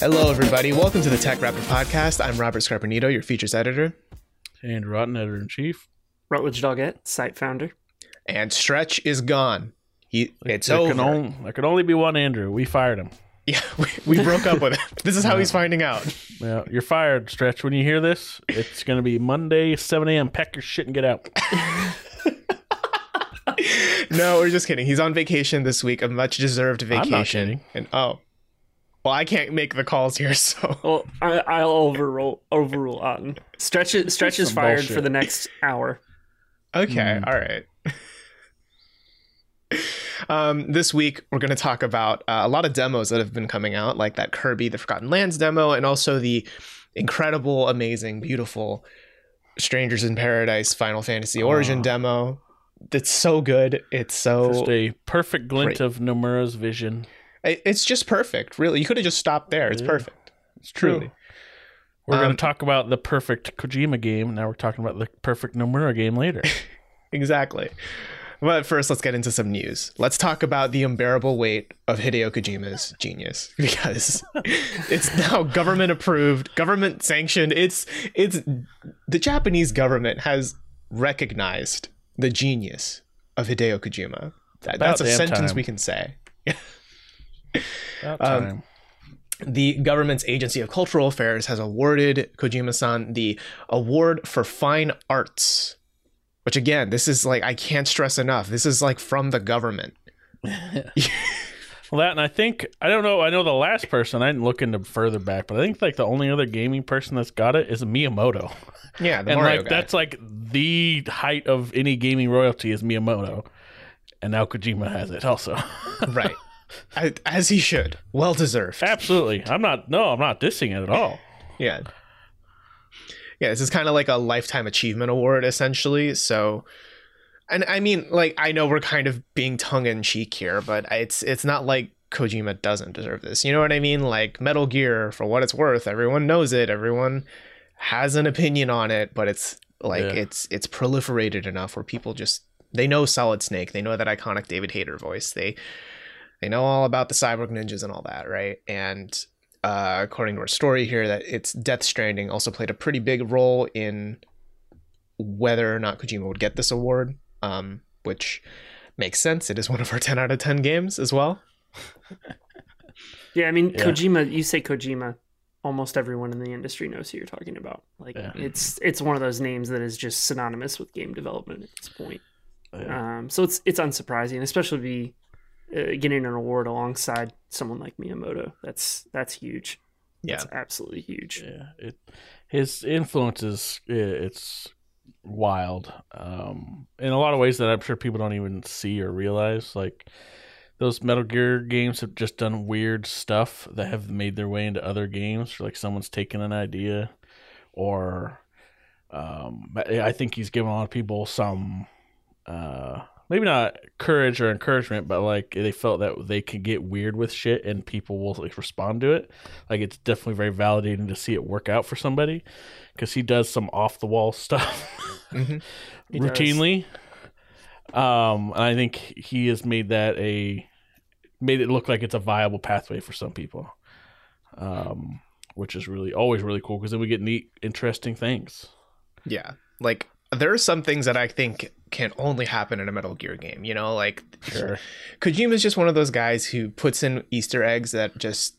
Hello, everybody. Welcome to the TechRaptor Podcast. I'm Robert Scarpinito, your features editor. Andrew Otten, editor in chief. Rutledge Daugette, site founder. And Stretch is gone. He, it's there over. Can only, there could only be one Andrew. We fired him. yeah, we, we broke up with him. This is how he's finding out. Yeah, you're fired, Stretch. When you hear this, it's going to be Monday, 7 a.m. Pack your shit and get out. No, we're just kidding. He's on vacation this week, a much deserved not vacation. kidding. And oh, well, I can't make the calls here, so Well, I, I'll overrule overrule Otten. Stretch Stretch is fired bullshit. for the next hour. Okay, Hmm. all right. um, this week we're going to talk about uh, a lot of demos that have been coming out, like that Kirby: The Forgotten Lands demo, and also the incredible, amazing, beautiful Strangers in Paradise Final Fantasy Origin Aw. demo. That's so good. It's so Just a perfect glint Great. of Nomura's vision. It- it's just perfect. Really, you could have just stopped there. It's Yeah. perfect. It's true. We're going Um, to talk about the perfect Kojima game. Now we're talking about the perfect Nomura game later. Exactly. But first, let's get into some news. Let's talk about the unbearable weight of Hideo Kojima's genius because it's now government approved, government sanctioned. It's it's the Japanese government has recognized the genius of Hideo Kojima. That- that's a sentence time. we can say. Um, the government's agency of cultural affairs has awarded kojima-san the award for fine arts which again this is like i can't stress enough this is like from the government Well, that and I think I don't know. I know the last person. I didn't look into further back, but I think like the only other gaming person that's got it is Miyamoto, yeah the and Mario like guy. that's like the height of any gaming royalty is Miyamoto, and now Kojima has it also. right as, he should well deserved Absolutely, I'm not. No, I'm not dissing it at all. yeah yeah this is kind of like a lifetime achievement award essentially so and i mean like i know we're kind of being tongue-in-cheek here but it's it's not like kojima doesn't deserve this you know what i mean like metal gear for what it's worth everyone knows it everyone has an opinion on it but it's like Yeah. it's it's proliferated enough where people just they know solid snake they know that iconic david hayter voice they they know all about the cyborg ninjas and all that right and uh, according to our story here, that it's Death Stranding also played a pretty big role in whether or not Kojima would get this award, um, which makes sense. It is one of our 10 out of 10 games as well. Yeah, I mean Yeah. Kojima. You say Kojima, almost everyone in the industry knows who you're talking about. Like Yeah. it's it's one of those names that is just synonymous with game development at this point. Yeah. Um, so it's it's unsurprising, especially to be uh, getting an award alongside someone like Miyamoto. That's that's huge. Yeah. That's absolutely huge. Yeah, it his influence is it's wild. Um, in a lot of ways that I'm sure people don't even see or realize. Like those Metal Gear games have just done weird stuff that have made their way into other games. Like someone's taken an idea, or um, I I think he's given a lot of people some. Uh, maybe not courage or encouragement, but like they felt that they could get weird with shit and people will like respond to it. Like it's definitely very validating to see it work out for somebody because he does some off the wall stuff Mhm. He does. routinely. Um, and I think he has made that a made it look like it's a viable pathway for some people. Um, which is really always really cool because then we get neat, interesting things. Yeah. Like, there are some things that I think can only happen in a Metal Gear game, you know? Like, Sure. Kojima's just one of those guys who puts in Easter eggs that just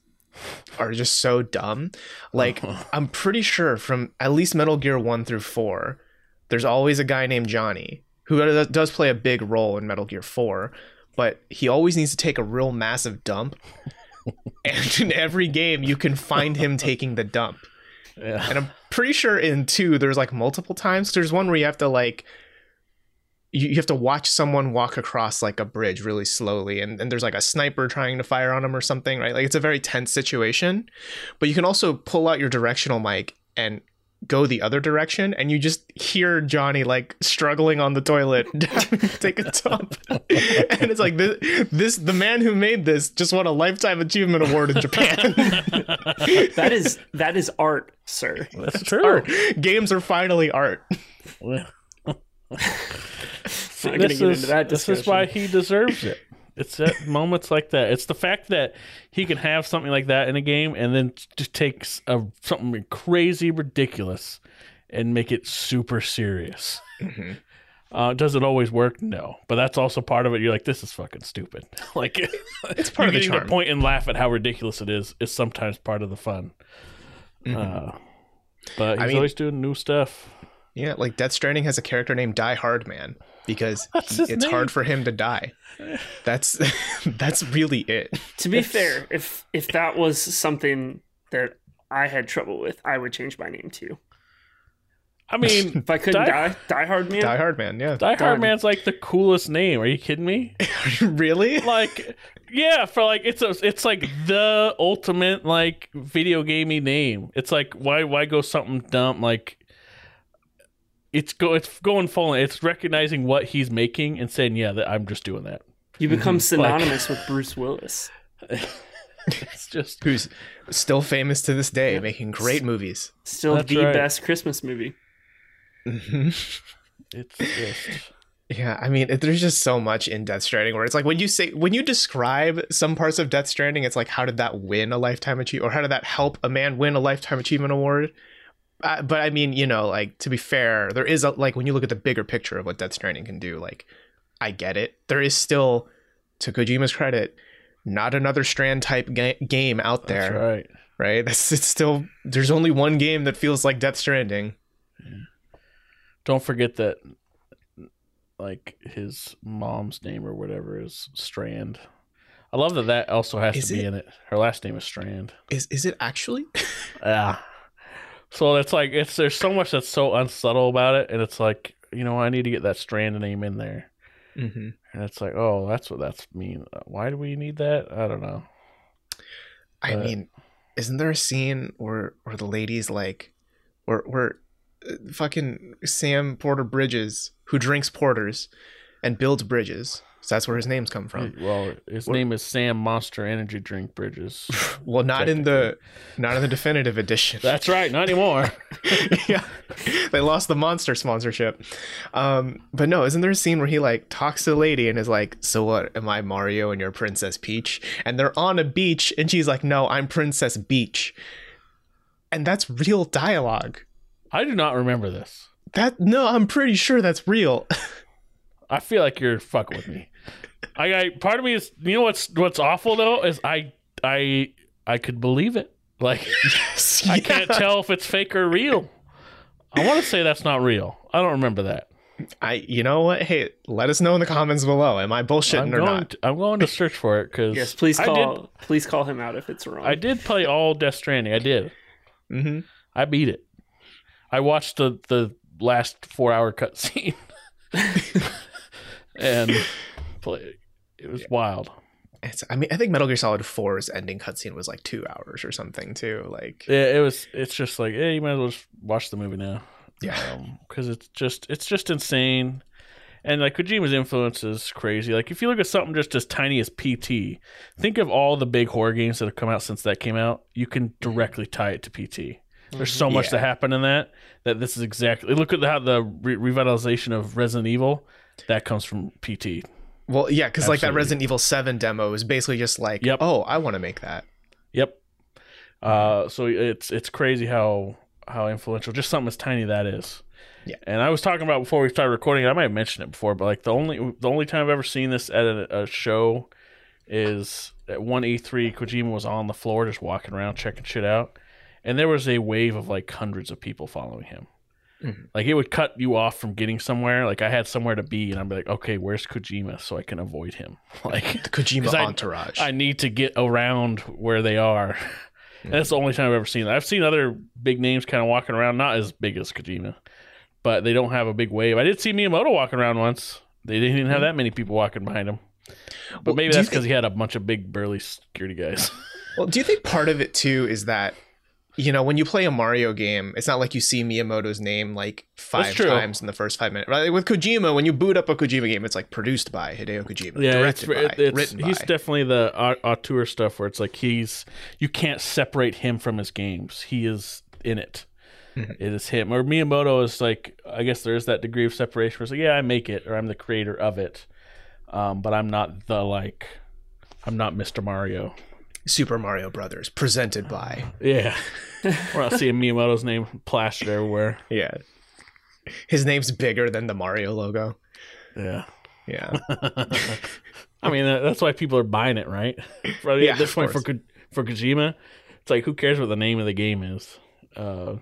are just so dumb. Like, uh-huh. I'm pretty sure from at least Metal Gear 1 through 4, there's always a guy named Johnny who does- play a big role in Metal Gear 4, but he always needs to take a real massive dump. and in every game, you can find him taking the dump. Yeah. And I'm pretty sure in two, there's like multiple times. There's one where you have to like, you, you have to watch someone walk across like a bridge really slowly, and, and there's like a sniper trying to fire on him or something, right? Like it's a very tense situation. But you can also pull out your directional mic and go the other direction, and you just hear Johnny like struggling on the toilet, take a dump. and it's like this, this the man who made this just won a lifetime achievement award in Japan. That is that is art, sir. That's true. art. Games are finally art. This get is, into that this is why he deserves it. It's at moments like that. It's the fact that he can have something like that in a game and then just takes a, something crazy ridiculous and make it super serious. Mhm. Uh, does it always work? No, but that's also part of it. You're like, this is fucking stupid. like It's part of the charm. point and laugh at how ridiculous it is is sometimes part of the fun. Mhm. Uh, but he's I mean- always doing new stuff. Yeah, like Death Stranding has a character named Die Hard Man because he- it's name. hard for him to die. That's that's really it. To be fair, if if that was something that I had trouble with, I would change my name too. I mean, If I couldn't Die- die, die hard man. Die Hard Man, yeah. Die Hard Done. Man's like the coolest name. Are you kidding me? really? like, yeah, for like it's a, it's like the ultimate like video gamey name. It's like why why go something dumb like. It's go. It's going full. It's recognizing what he's making and saying, "Yeah, that I'm just doing that." You become Mm-hmm. synonymous with Bruce Willis. It's just Who's still famous to this day, making great movies. Still That's the right. best Christmas movie. Mhm. it's just Yeah, I mean, there's just so much in Death Stranding where it's like when you say when you describe some parts of Death Stranding, it's like how did that win a lifetime achievement, or how did that help a man win a lifetime achievement award? Uh, but I mean, you know, like to be fair, there is a like when you look at the bigger picture of what Death Stranding can do, like I get it. There is still, to Kojima's credit, not another Strand type ga- game out that's there, right. right? That's it's still there's only one game that feels like Death Stranding. Don't forget that, like his mom's name or whatever is Strand. I love that that also has Is to be it? in it. Her last name is Strand. Is is it actually? Yeah. So it's like it's there's so much that's so unsubtle about it, and it's like you know I need to get that Strand name in there, mm-hmm. and it's like oh that's what that's mean. Why do we need that? I don't know. I But- mean, isn't there a scene where where the ladies like, where where uh, fucking Sam Porter Bridges, who drinks porters and builds bridges, so that's where his names come from. Well, his What- name is Sam Monster Energy Drink Bridges. Well, not in the not in the definitive edition. That's right, not anymore. yeah, they lost the monster sponsorship. Um, but no, isn't there a scene where he like talks to the lady and is like, "So what? Am I Mario and you're Princess Peach?" And they're on a beach, and she's like, "No, I'm Princess Beach," and that's real dialogue. I do not remember this. That no, I'm pretty sure that's real. I feel like you're fucking with me. I, I part of me is you know what's what's awful though is I I I could believe it. Like I can't tell if it's fake or real. I want to say that's not real. I don't remember that. I, you know what? Hey, let us know in the comments below. Am I I'm bullshitting or not? To, I'm going to search for it because Yes, please call did. please call him out if it's wrong. I did play all Death Stranding. I did. Mm-hmm. I beat it. I watched the the last four hour cutscene and play. It was wild. It's, I mean, I think Metal Gear Solid 4's ending cutscene was like two hours or something too. Like, Yeah, it was. It's just like, hey, you might as well just watch the movie now. yeah, um, because it's just it's just insane. And like Kojima's influence is crazy. Like if you look at something just as tiny as PT, think of all the big horror games that have come out since that came out. You can mm-hmm. directly tie it to PT. There's so mm-hmm. much Yeah. that happened in that that this is exactly. Look at how the re- revitalization of Resident Evil that comes from PT. Well, yeah, because like that Resident Evil 7 demo is basically just like, Yep. oh, I want to make that. Yep. Uh, so it's it's crazy how how influential just something as tiny that is. Yeah. And I was talking about before we started recording. It, I might have mentioned it before, but like the only the only time I've ever seen this at a, a show is at one E three. Kojima was on the floor just walking around checking shit out, and there was a wave of like hundreds of people following him. Mhm. Like it would cut you off from getting somewhere. Like I had somewhere to be, and I'm like, okay, where's Kojima so I can avoid him. Like The Kojima 'Cause I- entourage. I need to get around where they are. And that's the only time I've ever seen that. I've seen other big names kind of walking around, not as big as Kojima, but they don't have a big wave. I did see Miyamoto walking around once. They didn't even have that many people walking behind him. But Well, maybe that's because he had a bunch of big burly security guys. Well, do you think part of it too is that you know when you play a Mario game, it's not like you see Miyamoto's name like five times in the first five minutes. Right? With Kojima, when you boot up a Kojima game, it's like produced by Hideo Kojima, yeah, it's, directed by, it- it's written he's by. definitely the au- auteur stuff where it's like he's you can't separate him from his games. He is in it. Mhm. It is him. Or Miyamoto is like I guess there is that degree of separation where it's like, yeah, I make it or I'm the creator of it. Um, but I'm not the like, I'm not Mr. Mario. Super Mario Brothers, presented by. Yeah, we're not seeing Miyamoto's name plastered everywhere. Yeah. His name's bigger than the Mario logo. Yeah. Yeah. I mean, that's why people are buying it, right? Yeah, at this point, for. For Kojima, it's like who cares what the name of the game is? Uh,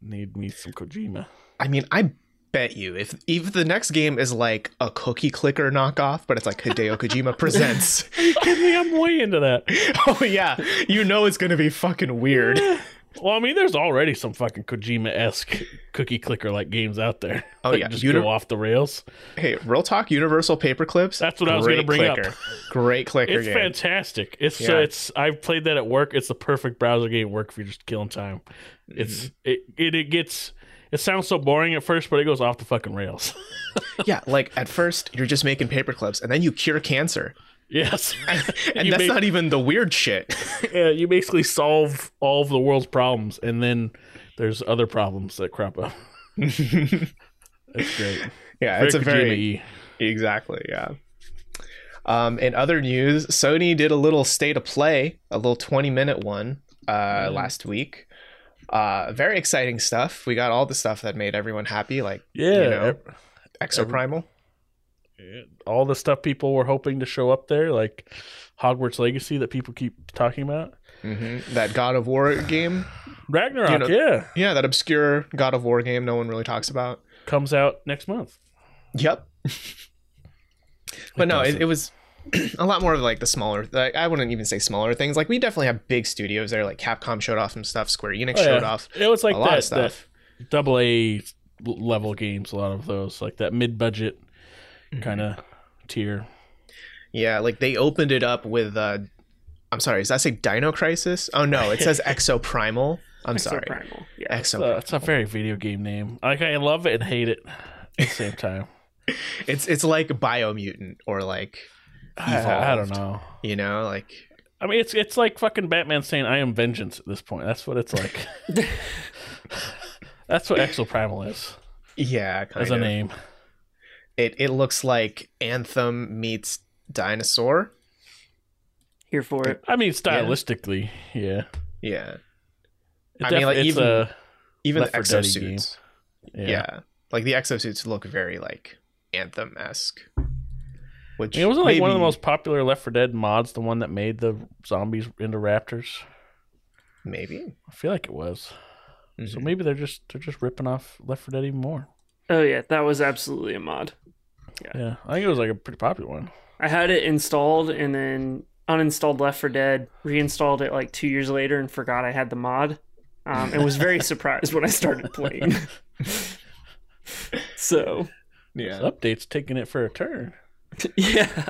need me some Kojima. I mean, I bet you if if the next game is like a cookie clicker knockoff, but it's like Hideo Kojima presents. Are you kidding me? I'm way into that. oh yeah, you know it's gonna be fucking weird. Well, I mean, there's already some fucking Kojima esque cookie clicker like games out there. Oh, yeah. just Uni- go off the rails. Hey, real talk, Universal Paperclips. That's what I was gonna great bring up. Great clicker It's game. fantastic. It's Yeah. it's I've played that at work. It's the perfect browser game at work if you're just killing time. It's Mm-hmm. it, it it gets it sounds so boring at first, but it goes off the fucking rails. yeah, like at first you're just making paperclips, and then you cure cancer, yes, and You that's make- not even the weird shit. yeah, you basically solve all of the world's problems, and then there's other problems that crop up. That's great. yeah, Very it's a very. Exactly, yeah. Um, in other news, Sony did a little state of play, a little 20 minute one uh, last week. Uh, very exciting stuff. We got all the stuff that made everyone happy, like yeah. you know, Exoprimal. all the stuff people were hoping to show up there, like Hogwarts Legacy that people keep talking about. hmm That God of War game. Ragnarok, You know- yeah, Yeah, that obscure God of War game no one really talks about. comes out next month. Yep. but no, it, it was a lot more of like the smaller. Like, I wouldn't even say smaller things. Like we definitely have big studios there. Like Capcom showed off some stuff. Square Enix Oh, showed yeah. off It was like a lot of stuff. double A level games. A lot of those, like that mid budget Mm-hmm. kind of tier. Yeah, like they opened it up with. uh I'm sorry. Does that say Dino Crisis? Oh no, it says Exo Primal. I'm sorry. Exoprimal. Yeah. Exo. Uh, it's a very video game name. Like I love it and hate it at the same time. It's it's like Biomutant or like I, I don't know. you know like I mean, it's it's like fucking Batman saying "I am vengeance" at this point. That's what it's like. That's what Exoprimal is yeah kind as a of. name. It it looks like Anthem meets Dinosaur. Here for it. I mean, stylistically, yeah. Yeah, It I mean, like, even- a even the Left 4 Dead game. exosuits. yeah. Yeah. like the exosuits look very like Anthem esque. Which I mean, it wasn't like one of the most popular Left 4 Dead mods, the one that made the zombies into raptors. maybe. I feel like it was. So Mhm. maybe they're just they're just ripping off Left 4 Dead even more. Oh yeah, that was absolutely a mod. Yeah, I think it was like a pretty popular one. I had it installed and then uninstalled Left for Dead, reinstalled it like two years later and forgot I had the mod. Um, and was very surprised when I started playing. so Yeah. The update's taking it for a turn. yeah,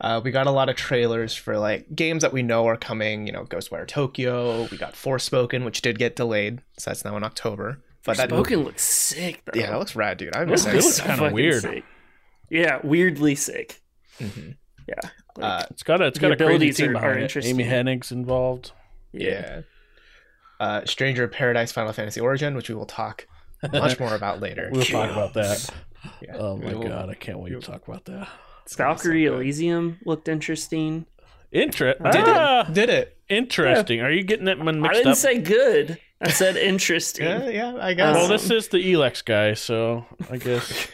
Uh, we got a lot of trailers for like games that we know are coming. You know, Ghostwire Tokyo. We got Forspoken, which did get delayed, so that's now in October. But that Spoken looks sick though. yeah, that looks rad, dude. I'm It looks- it looks kinda weird. sick. Yeah, weirdly sick. Mhm. Yeah, Uh, It's got a it's The got a crazy abilities team are- are behind it. interesting. Amy Hennig's involved. yeah. Uh, Stranger of Paradise Final Fantasy Origin, which we will talk much more about later. We'll talk about that. Yeah. Oh my We will- god, I can't wait to talk about that. it's so Valkyrie. Elysium looked interesting. Inter- Did ah, it? Did it? interesting. Are you getting that one mixed up? I didn't up? say good. I said interesting. Yeah, yeah. I guess. well, Um, this is the Elex guy, so I guess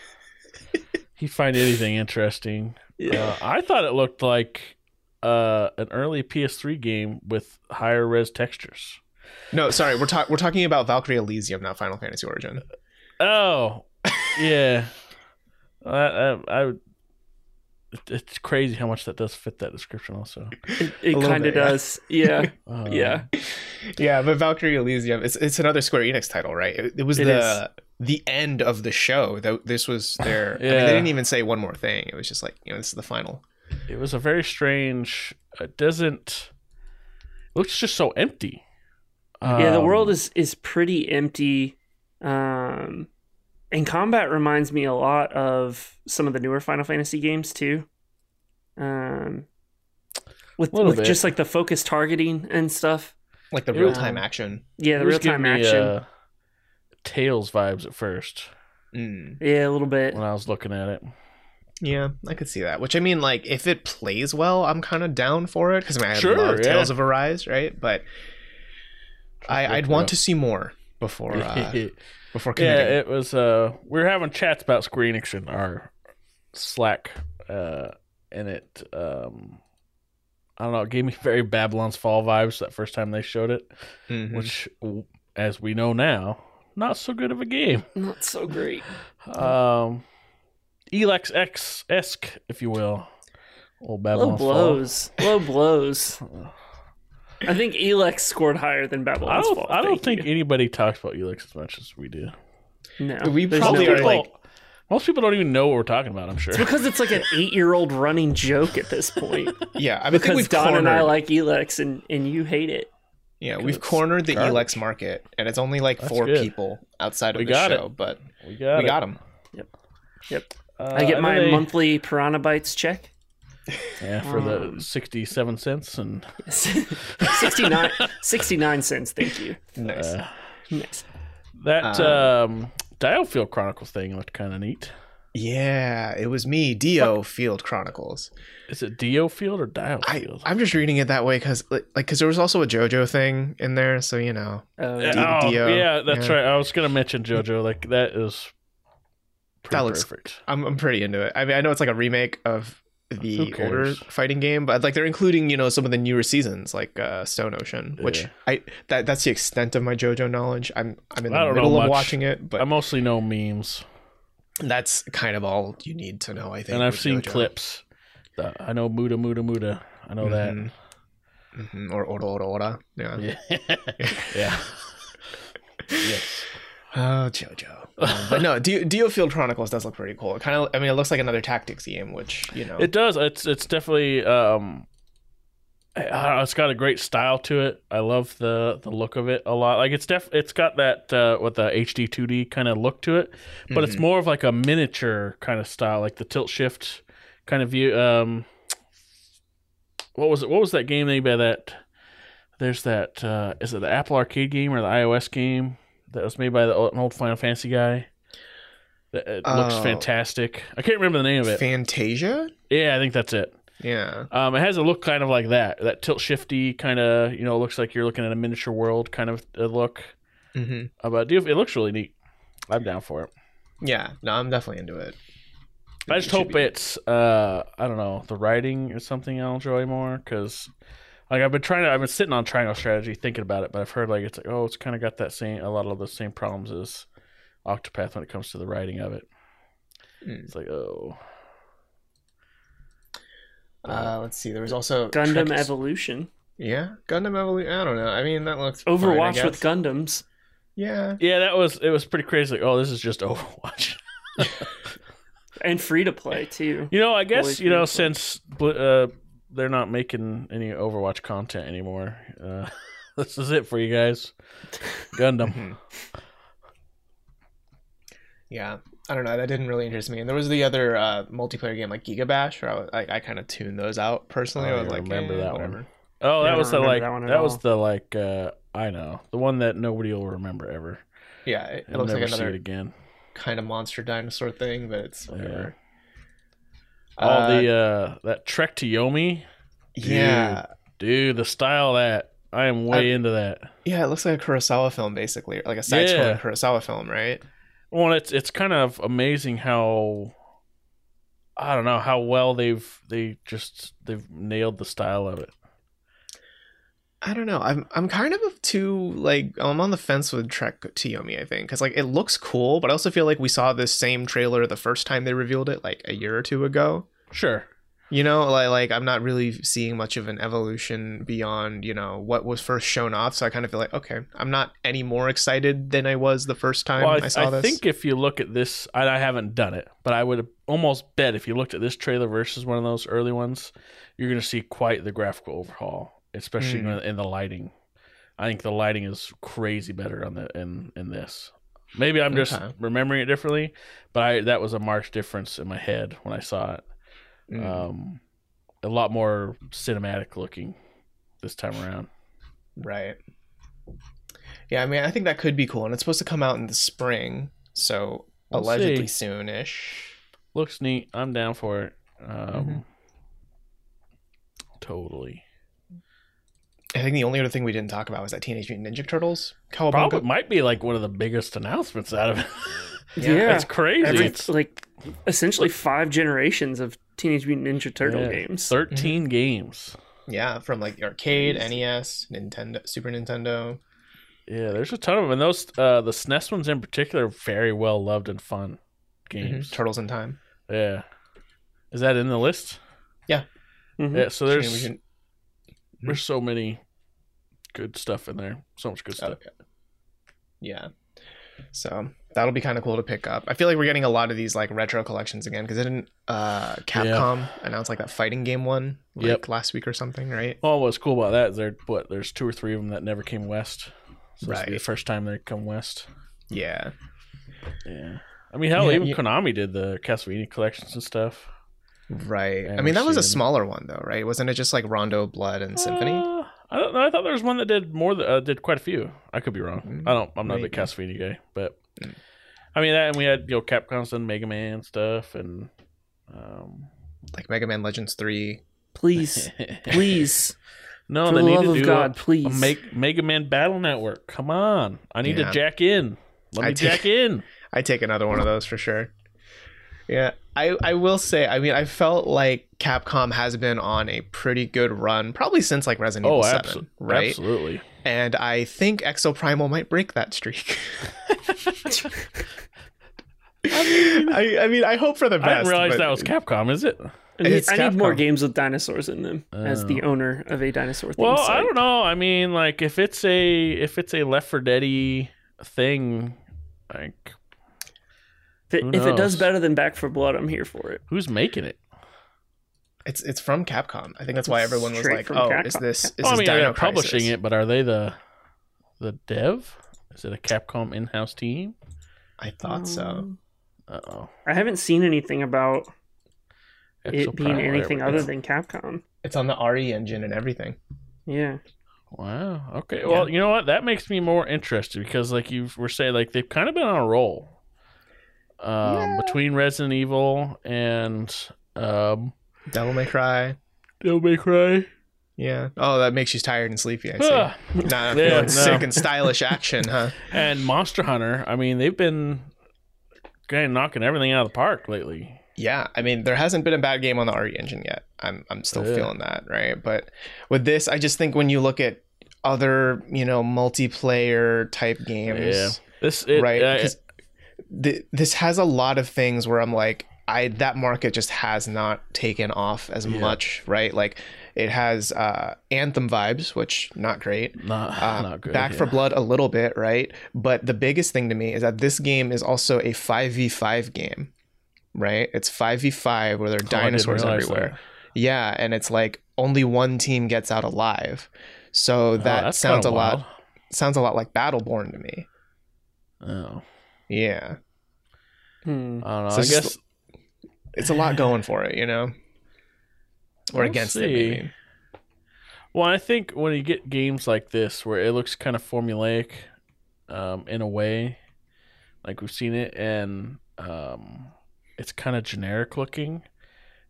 he find anything interesting. Uh, I thought it looked like uh, an early PS3 game with higher res textures. no, sorry. We're talking. We're talking about Valkyrie Elysium, not Final Fantasy Origin. Oh, yeah. I, I, I would- it's crazy how much that does fit that description. Also, It, it kind of bit, yeah. does. Yeah, Uh, yeah. Yeah, but Valkyrie Elysium. It's it's another Square Enix title, right? It, it was It the the end of the show. That this was their. I mean, Yeah. they didn't even say one more thing. It was just like you know, this is the final. It was a very strange. It doesn't. It looks just so empty. yeah, the Um, world is is pretty empty. Um, and combat reminds me a lot of some of the newer Final Fantasy games too. Um, with, with bit. just like the focus targeting and stuff. Like the real was- time action. Yeah, the real time action. uh, Tales vibes at first Mm. yeah, a little bit. when I was looking at it. Yeah, I could see that. Which I mean, like, if it plays well, I'm kind of down for it because I mean, I Sure, love yeah. Tales of Arise, right? But I, I'd want to see more before uh, before yeah, it was. Uh, we were having chats about Square Enix in our Slack, uh, and it. Um, I don't know. It gave me very Babylon's Fall vibes that first time they showed it, Mhm. which, as we know now, not so good of a game. Not so great. Um, Elex X esque, if you will. Old Low Babylon's blows. Low blows. I think Elex scored higher than Fall. I don't. Fall. I don't think you. anybody talks about Elex as much as we do. No, We probably no are, way. like- Most people don't even know what we're talking about. I'm sure. It's because it's like an eight-year-old running joke at this point. yeah, I mean, I think because we've Don cornered. and I like Elex, and and you hate it. yeah, we've cornered the garbage. Elex market, and it's only like That's four good. people outside of We the got show, it. but we got we it. got them. Yep. Uh, I get my they- monthly Piranha Bytes check. Yeah for the um, sixty-seven cents and 69, 69 cents. Thank you. Nice. uh, Nice. that Uh, um, Dialfield Chronicles thing looked kind of neat. yeah, it was me, Dio Field Chronicles. Is it Dio Field or Dial I, Field? I'm just reading it that way because like because there was also a JoJo thing in there, so you know. Oh, Yeah, oh, Dio, yeah, that's yeah. right. I was gonna mention JoJo. Like that is pretty That looks- perfect. I'm I'm pretty into it. I mean, I know it's like a remake of the older fighting game, but like they're including you know some of the newer seasons like uh, Stone Ocean, which Yeah. I that that's the extent of my JoJo knowledge. I'm I'm in I the middle of watching it, but I mostly know memes, that's kind of all you need to know. I think. and I've seen JoJo. clips. The- I know Muda Muda Muda. I know Mhm. Mhm. Or Ora Ora Ora. Yeah. Yeah. yeah. yes. Oh, JoJo. Um, but no, Dio, Field Chronicles does look pretty cool. It kind of, I mean, it looks like another tactics game, which you know. It does. It's it's definitely um know, it's got a great style to it. I love the the look of it a lot. Like it's def it's got that uh with the HD 2D kind of look to it, but it's Mhm. more of like a miniature kind of style, like the tilt shift kind of view. Um what was it? What was that game made by that there's that uh is it the Apple Arcade game or the iOS game that was made by the, an old Final Fantasy guy? That it looks Oh. fantastic. I can't remember the name of it. Fantasian. yeah, I think that's it. Yeah. Um, it has a look kind of like that, that tilt shifty kind of, you know, looks like you're looking at a miniature world kind of uh, look. hmm Uh, but do it looks really neat. I'm down for it. Yeah. No, I'm definitely into it. I just hope be- it's, uh, I don't know, the writing is something I'll enjoy more because, like, I've been trying to, I've been sitting on Triangle Strategy thinking about it, but I've heard like it's like, oh, it's kind of got that same, a lot of the same problems as Octopath when it comes to the writing of it. Mm. It's like, oh, Uh, let's see. There was also Gundam Trek- Evolution. Yeah, Gundam Evolution. I don't know. I mean, that looks fine, I Overwatch with. Gundams. Yeah. yeah, that was, it was pretty crazy. Like, oh, this is just Overwatch. And free to play too. You know, I guess Always you know since uh, they're not making any Overwatch content anymore. Uh, this is it for you guys. Gundam. Yeah. I don't know. That didn't really interest me. And there was the other uh, multiplayer game like Giga Bash, where I, was, I, I kind of tuned those out personally. Oh, I was yeah, like, remember eh, that whatever. one. Oh, Yeah, I that was the like that one that, was the like uh, I know the one that nobody will remember ever. Yeah, it, it I'll looks never like see it another again. kind of monster dinosaur thing, but it's Yeah. whatever. All Uh, the uh, that Trek to Yomi, yeah, dude. The style that I am way I- into that. yeah, it looks like a Kurosawa film, basically, like a side-scrolling Yeah. Kurosawa film, right? Well, it's it's kind of amazing how I don't know how well they've they just they've nailed the style of it. I don't know. I'm I'm kind of too like I'm on the fence with Trek to Yomi. I think because like it looks cool, but I also feel like we saw this same trailer the first time they revealed it, like a year or two ago. Sure. You know, like like I'm not really seeing much of an evolution beyond you know what was first shown off. So I kind of feel like okay, I'm not any more excited than I was the first time Well, I, I, saw I this. think if you look at this, I, I haven't done it, but I would almost bet if you looked at this trailer versus one of those early ones, you're going to see quite the graphical overhaul, especially Mm. in, the lighting. I think the lighting is crazy better on the in in this. Maybe I'm just Okay. remembering it differently, but I that was a marked difference in my head when I saw it. Mm. Um, a lot more cinematic looking this time around. Right. Yeah, I mean, I think that could be cool, and it's supposed to come out in the spring, so We'll allegedly see. soonish. looks neat. I'm down for it. Um, Mhm. Totally. I think the only other thing we didn't talk about was that Teenage Mutant Ninja Turtles Cowabunga. Probably might be like one of the biggest announcements out of it. Yeah. it's crazy. Every, it's like essentially five generations of Teenage Mutant Ninja Turtle yeah, games. 13 games. Yeah, from like arcade, NES, Nintendo, Super Nintendo. Yeah, there's a ton of them. And those, uh, the SNES ones in particular, are very well loved and fun games. Mhm. Turtles in Time. Yeah. Is that in the list? Mhm. Yeah, so Teenage there's Mutant- there's so many good stuff in there. So much good stuff. Okay. Yeah. So that'll be kind of cool to pick up. I feel like we're getting a lot of these like retro collections again because didn't uh, Capcom announce like that fighting game one like Yep. last week or something, right? Oh, what's cool about that is there what there's two or three of them that never came west. So be the first time they come west. Yeah. Yeah. I mean, hell, Yeah, even you- Konami did the Castlevania collections and stuff. Right. I mean, that was a smaller one though, right? Wasn't it just like Rondo, Blood, and Symphony? Uh, I don't know. I thought there was one that did more. Th- uh, did quite a few. I could be wrong. Mm, I don't. I'm not a big. Castlevania guy, but Mm. I mean that, and we had you know Capcom's done Mega Man stuff, and um, like Mega Man Legends Three. Please, please, no, for they the need to of do God, a, please. a make Mega Man Battle Network. Come on, I need Yeah. to jack in. Let me take- jack in. I take another one of those for sure. Yeah, I I will say, I mean, I felt like Capcom has been on a pretty good run, probably since like Resident Oh, Evil Seven, absolutely, right? Absolutely. And I think Exo Primal might break that streak. I, I mean, I hope for the best. I didn't realize that was Capcom. Is it? I need, I need more games with dinosaurs in them as the Oh. owner of a dinosaur. Well, themed I don't know. I mean, like if it's a if it's a Left 4 Dead thing, like If, it, if it does better than Back for Blood, I'm here for it. who's making it? It's it's from Capcom. I think that's why everyone was Straight like, from "Oh, Capcom. is this is Well, I this mean, Dino they're publishing it, but are they the the dev? Is it a Capcom in-house team? I thought so. Um, Uh oh. I haven't seen anything about it being anything other than Capcom. It's on the RE engine and everything. Yeah. Wow. Okay. Well, you know what? That makes me more interested because, like you were saying, like they've kind of been on a roll. Um, between Resident Evil and um, Devil May Cry. Devil May Cry. Yeah. Oh, that makes you tired and sleepy. I see. Ah, Nah, Yeah, no. sick and stylish action, huh? and Monster Hunter. I mean, they've been kind of knocking everything out of the park lately. Yeah, I mean, there hasn't been a bad game on the RE engine yet. I'm I'm still Yeah. feeling that, right? But with this, I just think when you look at other, you know, multiplayer type games, Yeah. This it, right? uh, 'Cause th- this has a lot of things where I'm like, I that market just has not taken off as Yeah. much, right? Like it has uh Anthem vibes, which not great. not Uh, not good. Back for. Blood a little bit, right? But the biggest thing to me is that this game is also a 5v5 game, right? It's 5v5 where there are Oh, dinosaurs realize everywhere. that. Yeah, and it's like only one team gets out alive. So Oh, that that's sounds a kinda lot sounds a lot like Battleborn to me. Oh, Yeah. Hmm. I don't know. So I guess just- It's a lot going for it, you know? Or We'll against it, maybe. Well, I think when you get games like this where it looks kind of formulaic, um, in a way, like we've seen it, and um, it's kind of generic looking,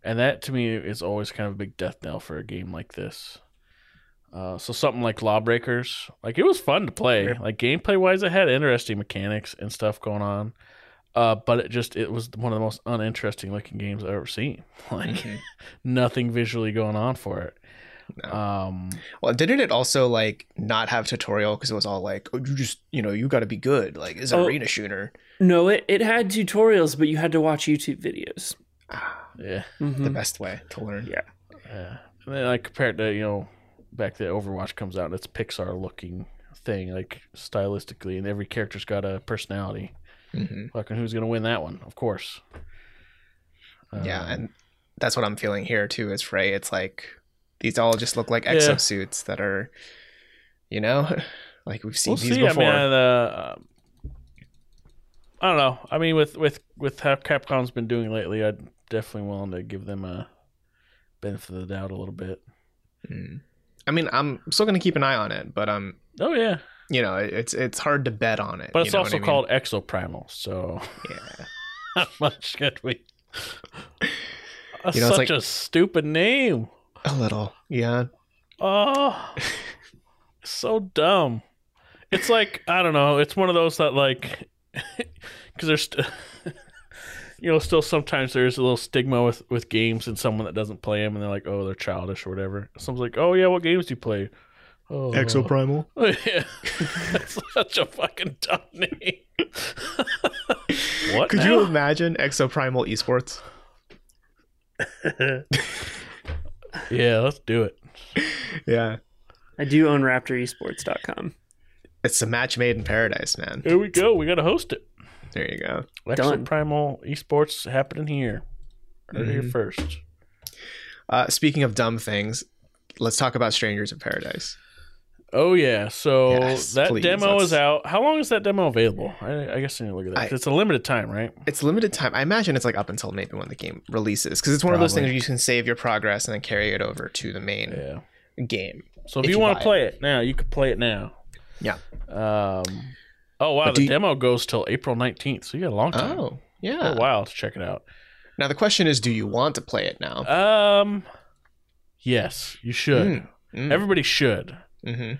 and that to me is always kind of a big death knell for a game like this. Uh, so something like Lawbreakers, like it was fun to play. Yep. Like gameplay wise, it had interesting mechanics and stuff going on. Uh, but it just it was one of the most uninteresting looking games I've ever seen. Like Mhm. nothing visually going on for it. No. Um, Well, didn't it also like not have tutorial because it was all like, oh, you just, you know, you got to be good. Like, it's an Oh. arena shooter. No, it, it had tutorials, but you had to watch YouTube videos. Ah, yeah, Mhm. the best way to learn. Yeah. yeah. And then like compared to you know, back to Overwatch comes out, it's Pixar looking thing like stylistically, and every character's got a personality. hmm Fucking who's gonna win that one? Of course. yeah, Um, and that's what I'm feeling here too. Is Frey. It's like these all just look like Yeah. exosuits that are, you know, like we've seen we'll these see. before. I mean, uh, I don't know. I mean, with with with how Capcom's been doing lately, I'd definitely willing to give them a benefit of the doubt a little bit. Mm. I mean, I'm still gonna keep an eye on it, but um, Oh yeah, you know, it's it's hard to bet on it. but you it's know also I mean? called Exoprimal, so Yeah. how much could we? That's You know, such like- a stupid name. A little, yeah. Oh, so dumb. It's like I don't know. It's one of those that like because there's st- you know still sometimes there's a little stigma with with games and someone that doesn't play them and they're like oh they're childish or whatever. Someone's like oh yeah what games do you play? Oh, Exoprimal. Uh, oh, yeah, that's such a fucking dumb name. what? Could now? you imagine Exoprimal Esports? yeah, let's do it. Yeah. I do own RaptorEsports.com. It's a match made in paradise, man. Here we go. We got to host it. There you go. Done. Primal Esports happening here. Right here Mhm. first. Uh, speaking of dumb things, let's talk about Strangers in Paradise. Oh yeah, so Yes, that please, demo let's- is out. How long is that demo available? I, I guess I need to look at that. I- it's a limited time, right? It's limited time. I imagine it's like up until maybe when the game releases, because it's one of those things where you can save your progress and then carry it over to the main Yeah. game. So if, If you, you want to play it. now, you could play it now. Yeah. Um. Oh wow, But the do you- demo goes till April nineteenth, so you got a long time. Oh, yeah. a while to check it out. Now the question is, do you want to play it now? Um. Yes, you should. Mm, mm, Everybody should. mhm.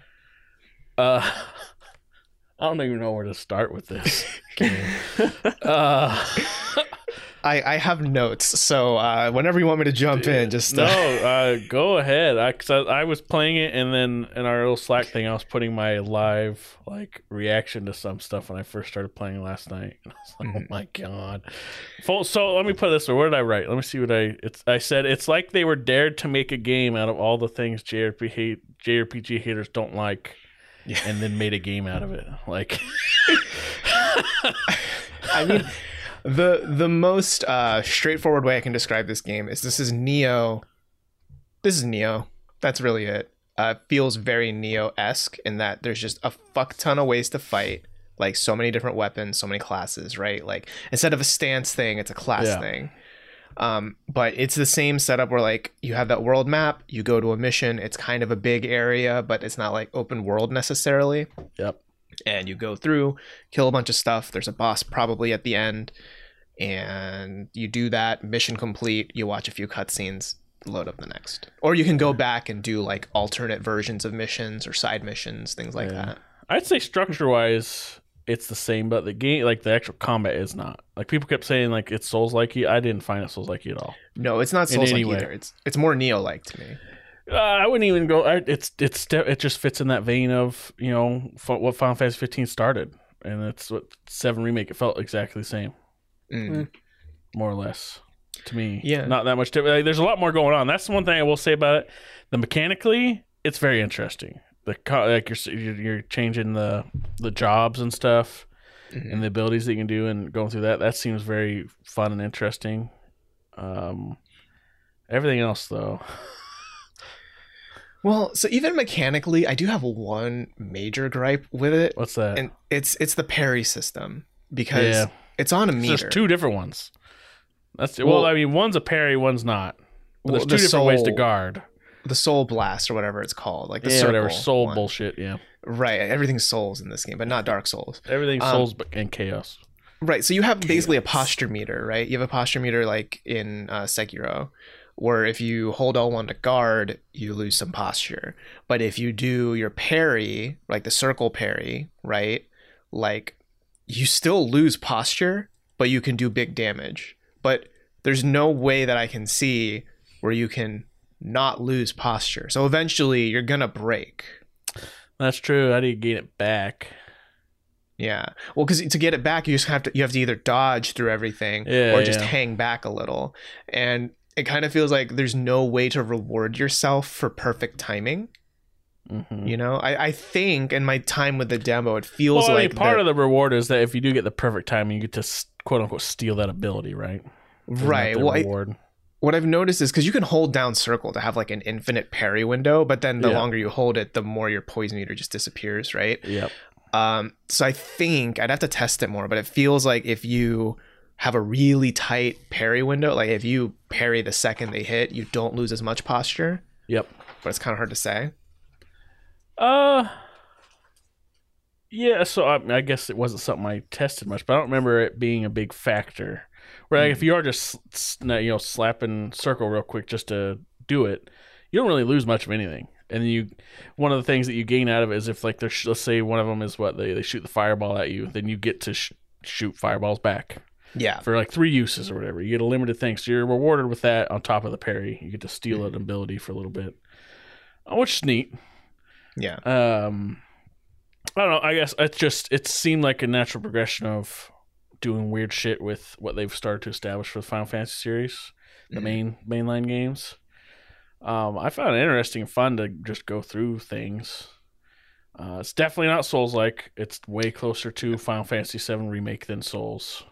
Uh, I don't even know where to start with this uh, I I have notes, so uh, whenever you want me to jump in, just no, uh, uh, go ahead. I, cause I I was playing it, and then in our little Slack thing, I was putting my live like reaction to some stuff when I first started playing last night. And I was like, Mhm. oh my god. Full, so let me put this way. What did I write? Let me see what I. It's. I said it's like they were dared to make a game out of all the things JRPG hate, JRPG haters don't like, Yeah. and then made a game out of it. Like. I mean, the the most uh, straightforward way I can describe this game is this is Neo. This is Neo. That's really it. Uh, feels very Neo esque in that there's just a fuck ton of ways to fight, like so many different weapons, so many classes, right? Like instead of a stance thing, it's a class Yeah. thing. Um, but it's the same setup where like you have that world map, you go to a mission, it's kind of a big area, but it's not like open world necessarily yep. And you go through, kill a bunch of stuff. There's a boss probably at the end, and you do that mission complete. You watch a few cutscenes, load up the next, or you can go back and do like alternate versions of missions or side missions, things like Yeah. that. I'd say structure wise, it's the same, but the game, like the actual combat, is not. Like people kept saying, like it's Souls like I didn't find it Souls like at all. No, it's not Souls like either. It's it's more Neo like to me. Uh, I wouldn't even go. I, it's it's it just fits in that vein of you know what Final Fantasy 15 started, and it's what Seven remake. It felt exactly the same, Mm. more or less, to me. Yeah. not that much different. Like, there's a lot more going on. That's the one thing I will say about it. The mechanically, it's very interesting. The like you're you're you're changing the the jobs and stuff. Mhm. and the abilities that you can do and going through that that seems very fun and interesting um everything else though Well, so even mechanically, I do have one major gripe with it, what's that? And it's it's the parry system because Yeah. it's on a So meter. there's two different ones. That's well, Well- i mean one's a parry one's not. But Well, there's two the different ways to guard. The soul blast or whatever it's called, like the yeah whatever. soul one. bullshit yeah. Right, everything's souls in this game, but not Dark Souls. everything's Um, souls but and chaos. Right, so you have basically a posture meter, right? You have a posture meter like in uh, Sekiro, where if you hold L1 to guard, you lose some posture. But if you do your parry, like the circle parry, right? Like you still lose posture, but you can do big damage. But there's no way that I can see where you can not lose posture. So eventually you're going to break. that's true how do you get it back Yeah. Well, because to get it back, you just have to you have to either dodge through everything Yeah, or just yeah. hang back a little, and it kind of feels like there's no way to reward yourself for perfect timing. hmm You know, I, I think in my time with the demo, it feels well, like part of the reward is that if you do get the perfect timing you get to quote unquote steal that ability right Isn't right. Well, I, reward? what I've noticed is because you can hold down circle to have like an infinite parry window, but then the Yeah. longer you hold it, the more your poison meter just disappears, right? yep Um, so I think I'd have to test it more, but it feels like if you have a really tight parry window, like if you parry the second they hit, you don't lose as much posture. yep But it's kind of hard to say. Uh, yeah. So I, I guess it wasn't something I tested much, but I don't remember it being a big factor. Where like, if you are just you know slapping circle real quick just to do it, you don't really lose much of anything. And you, one of the things that you gain out of it is if like there's let's say one of them is what they they shoot the fireball at you, then you get to sh- shoot fireballs back Yeah. for like three uses or whatever. You get a limited thing, so you're rewarded with that on top of the parry. You get to steal an ability for a little bit, uh, which is neat. Yeah. Um, I don't know. I guess it just it seemed like a natural progression of doing weird shit with what they've started to establish for the Final Fantasy series, the Mhm. main mainline games. Um, I found it interesting and fun to just go through things. Uh, it's definitely not Souls like. It's way closer to Final Fantasy VII remake than Souls.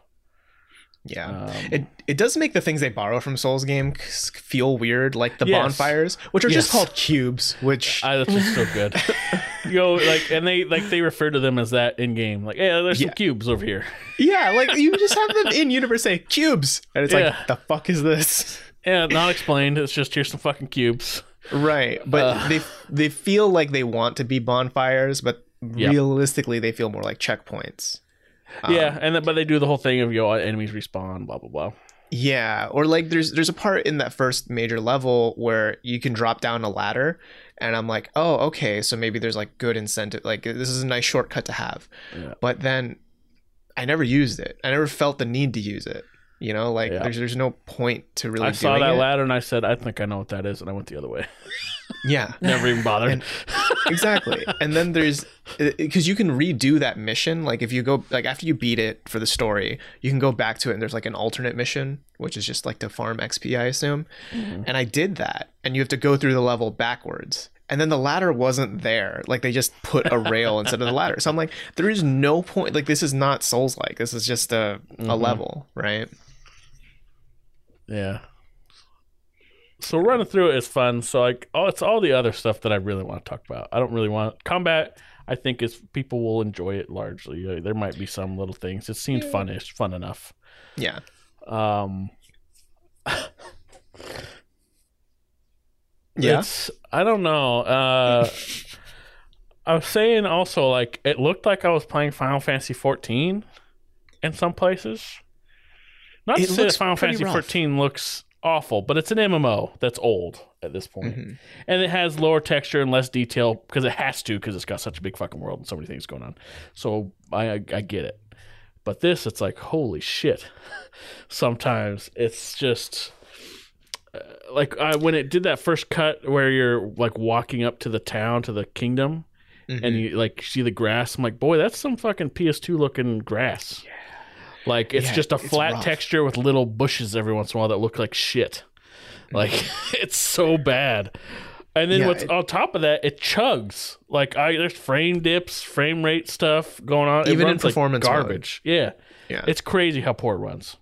Yeah. Um, It it does make the things they borrow from Souls game feel weird, like the Yes. bonfires, which are Yes. just called cubes. Which I, that's just so good. you know, like, and they like they refer to them as that in game. Like, hey, there's some cubes over here. yeah, like you just have them in universe say cubes, and it's Yeah. like the fuck is this? Yeah, not explained. It's just here's some fucking cubes. Right, but Uh. they they feel like they want to be bonfires, but Yep. realistically they feel more like checkpoints. Um, yeah, and then, but they do the whole thing of you know enemies respawn, blah blah blah. Yeah, or like there's there's a part in that first major level where you can drop down a ladder and I'm like, "Oh, okay, so maybe there's like good incentive like this is a nice shortcut to have." Yeah. But then I never used it. I never felt the need to use it. You know, like Yeah. there's there's no point to really I saw that it. ladder and I said, I think I know what that is, and I went the other way. Yeah. Never even bothered. And- exactly. And then there's because you can redo that mission. Like if you go like after you beat it for the story, you can go back to it and there's like an alternate mission, which is just like to farm XP, I assume. Mhm. And I did that, and you have to go through the level backwards. And then the ladder wasn't there. Like they just put a rail instead of the ladder. So I'm like, there is no point. Like this is not Souls like. This is just a a Mhm. level, right? Yeah. So running through it is fun. So like, oh, it's all the other stuff that I really want to talk about. I don't really want combat. I think is people will enjoy it largely. Uh, There might be some little things. It seemed Yeah. funish, fun enough. Yeah. Um, Yeah. I don't know. Uh I was saying also like it looked like I was playing Final Fantasy 14 in some places. Not It to say that Final Fantasy rough. 14 looks awful, but it's an MMO that's old at this point. Mhm. And it has lower texture and less detail because it has to because it's got such a big fucking world and so many things going on. So I I, I get it. But this it's like holy shit. Sometimes it's just uh, like I, when it did that first cut where you're like walking up to the town to the kingdom Mhm. and you like see the grass. I'm like, boy, that's some fucking PS2 looking grass. Like it's Yeah, just a flat rough. texture with little bushes every once in a while that look like shit. Like it's so bad. And then Yeah, what's it- on top of that, it chugs. Like I there's frame dips, frame rate stuff going on. It Even in runs like performance mode. garbage. Yeah. yeah. It's crazy how poor it runs.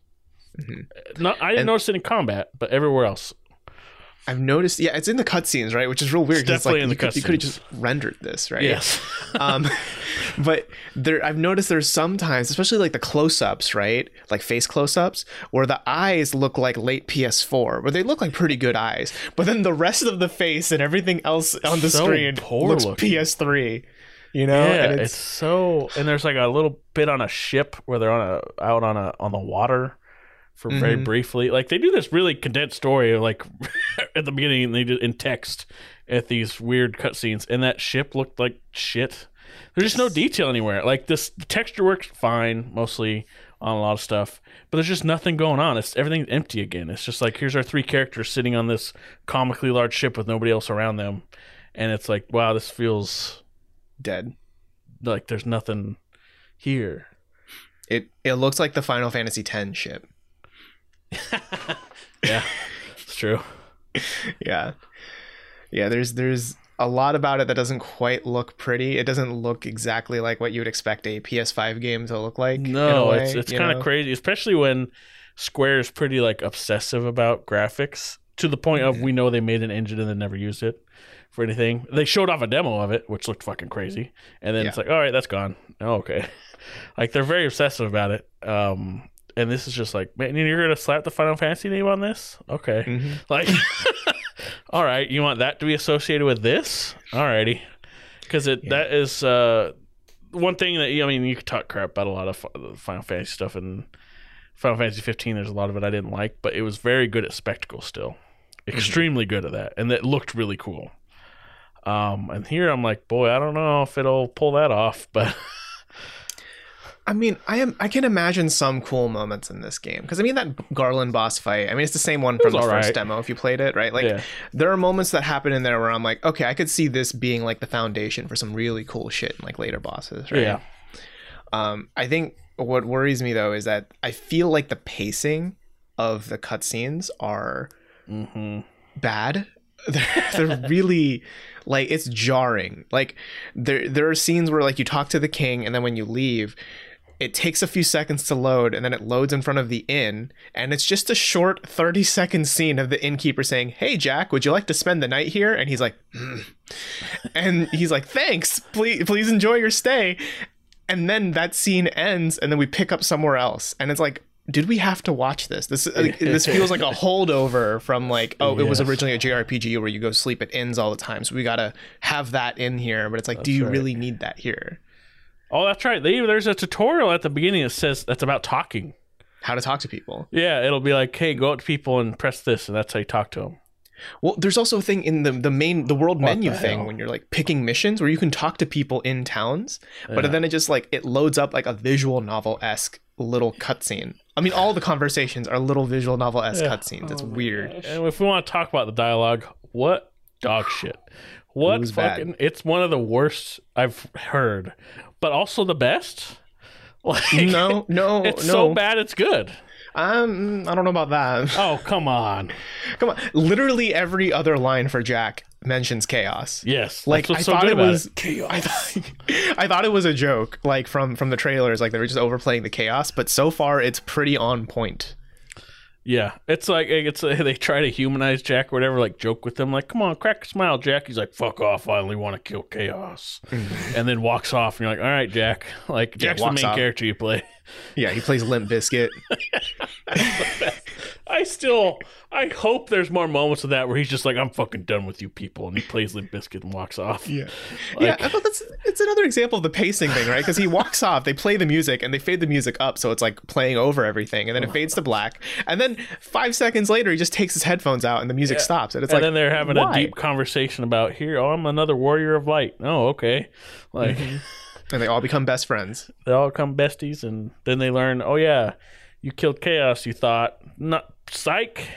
Mhm. Not I didn't And- notice it in combat, but everywhere else. I've noticed. Yeah, it's in the cutscenes, right? Which is real weird. It's definitely like, in the you could, you could have just rendered this, right? Yes. um, but there, I've noticed there's sometimes, especially like the close-ups, right? Like face close-ups, where the eyes look like late PS4, where they look like pretty good eyes, but then the rest of the face and everything else on the So screen looks looking. PS3. You know, yeah, and it's, so and there's like a little bit on a ship where they're on a out on a on the water for very Mhm. briefly. Like they do this really condensed story like at the beginning they do in text at these weird cutscenes, and that ship looked like shit. There's just no detail anywhere. Like this the texture works fine mostly on a lot of stuff, but there's just nothing going on. It's everything's empty again. It's just like here's our three characters sitting on this comically large ship with nobody else around them, and it's like wow, this feels dead. like there's nothing here. It it looks like the Final Fantasy X ship. Yeah, it's true. yeah yeah there's there's a lot about it that doesn't quite look pretty it doesn't look exactly like what you would expect a ps5 game to look like No, way, it's it's kind of crazy, especially when Square is pretty like obsessive about graphics to the point of we know they made an engine and then never used it for anything. They showed off a demo of it, which looked fucking crazy, and then it's like, all right, that's gone. Oh, okay, like they're very obsessive about it. Um, and this is just like, man, you're gonna slap the Final Fantasy name on this? Okay, Mhm. Like, all right, you want that to be associated with this? Alrighty, because it Yeah. that is uh, one thing that I mean you could talk crap about a lot of Final Fantasy stuff and Final Fantasy 15. There's a lot of it I didn't like, but it was very good at spectacle still, extremely good at that, and it looked really cool. Um, and here I'm like, boy, I don't know if it'll pull that off, but I mean, I am I can imagine some cool moments in this game because I mean that Garland boss fight. I mean, it's the same one from the first alright. demo if you played it, right? Like Yeah. there are moments that happen in there where I'm like, okay, I could see this being like the foundation for some really cool shit in like later bosses, right? yeah, Um, I think what worries me though is that I feel like the pacing of the cutscenes are hmm bad. They're, they're really like it's jarring. Like there there are scenes where like you talk to the king and then when you leave, it takes a few seconds to load and then it loads in front of the inn and it's just a short 30 second scene of the innkeeper saying, "Hey Jack, would you like to spend the night here?" and he's like, "Hmm." and he's like, "Thanks. Please please enjoy your stay." And then that scene ends and then we pick up somewhere else and it's like did we have to watch this? This like, this feels like a holdover from like oh it was originally a JRPG where you go sleep at inns all the time, so we gotta have that in here. But it's like, do you right. really need that here? Oh, that's right. They, there's a tutorial at the beginning that says that's about talking. How to talk to people? Yeah, it'll be like, hey, go up to people and press this, and that's how you talk to them. Well, there's also a thing in the the main the world What menu the thing when you're like picking missions where you can talk to people in towns, but Yeah. then it just like it loads up like a visual novel esque little cutscene. I mean, all the conversations are little visual novel esque Yeah. cutscenes. It's oh, weird. And if we want to talk about the dialogue, what dog shit? What It was bad. fucking? It's one of the worst I've heard, but also the best. Like, No, no, it's no. so bad it's good. Um, I don't know about that. Oh come on! Come on, literally every other line for Jack mentions chaos. Yes, Like I so thought it was, Chaos. I thought, I thought it was a joke, like from from the trailers, like they were just overplaying the chaos. But so far, it's pretty on point. Yeah, it's like it's they try to humanize Jack or whatever, like joke with him, like "Come on, crack a smile, Jack." He's like, "Fuck off! I only want to kill chaos," and then walks off. And you're like, "All right, Jack." Like Jack's the walks main off. character you play. Yeah, he plays Limp Bizkit. I still, I hope there's more moments of that where he's just like, "I'm fucking done with you people," and he plays Limp Bizkit and walks off. Yeah, Like- yeah. I thought that's it's another example of the pacing thing, right? Because he walks off, they play the music, and they fade the music up, so it's like playing over everything, and then it fades to black, and then five seconds later, he just takes his headphones out, and the music stops, and it's and like, then they're having why? a deep conversation about here. Oh, I'm another warrior of light. Oh, okay. Like mm-hmm. And they all become best friends. they all become besties, and then they learn. Oh yeah, you killed chaos. You thought not psych.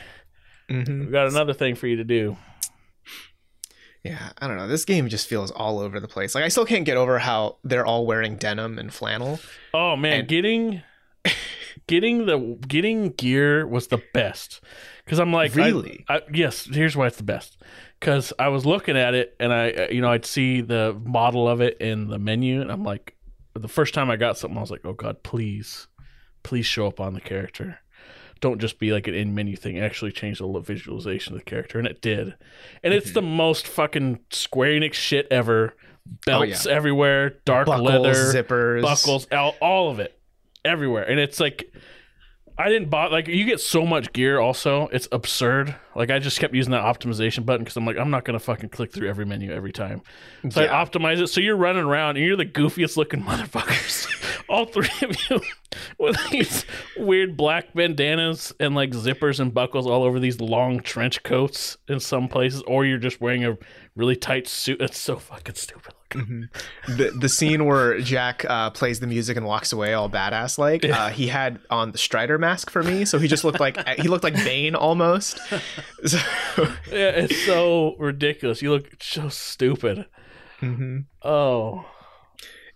hmm We got another thing for you to do. Yeah, I don't know. This game just feels all over the place. Like I still can't get over how they're all wearing denim and flannel. Oh man, And- getting getting the getting gear was the best because I'm like I- Really? I, yes. Here's why it's the best because I was looking at it and I uh, you know I'd see the model of it in the menu and I'm like the first time I got something I was like oh god please please show up on the character. Don't just be like an in menu thing. Actually change the visualization of the character, and it did. And it's the most fucking Square Enix shit ever. Belts everywhere, dark Buckles, leather, zippers, buckles, all, all of it, everywhere. And it's like, I didn't buy like you get so much gear. Also, it's absurd. Like I just kept using that optimization button because I'm like, I'm not gonna fucking click through every menu every time. So Yeah. I optimize it. So you're running around and you're the goofiest looking motherfuckers. all three of you with these weird black bandanas and like zippers and buckles all over these long trench coats in some places, or you're just wearing a really tight suit. It's so fucking stupid. Looking. the the scene where Jack uh, plays the music and walks away all badass like uh, he had on the Strider mask for me, so he just looked like he looked like Bane almost. So, Yeah, it's so ridiculous. You look so stupid. Mhm. Oh,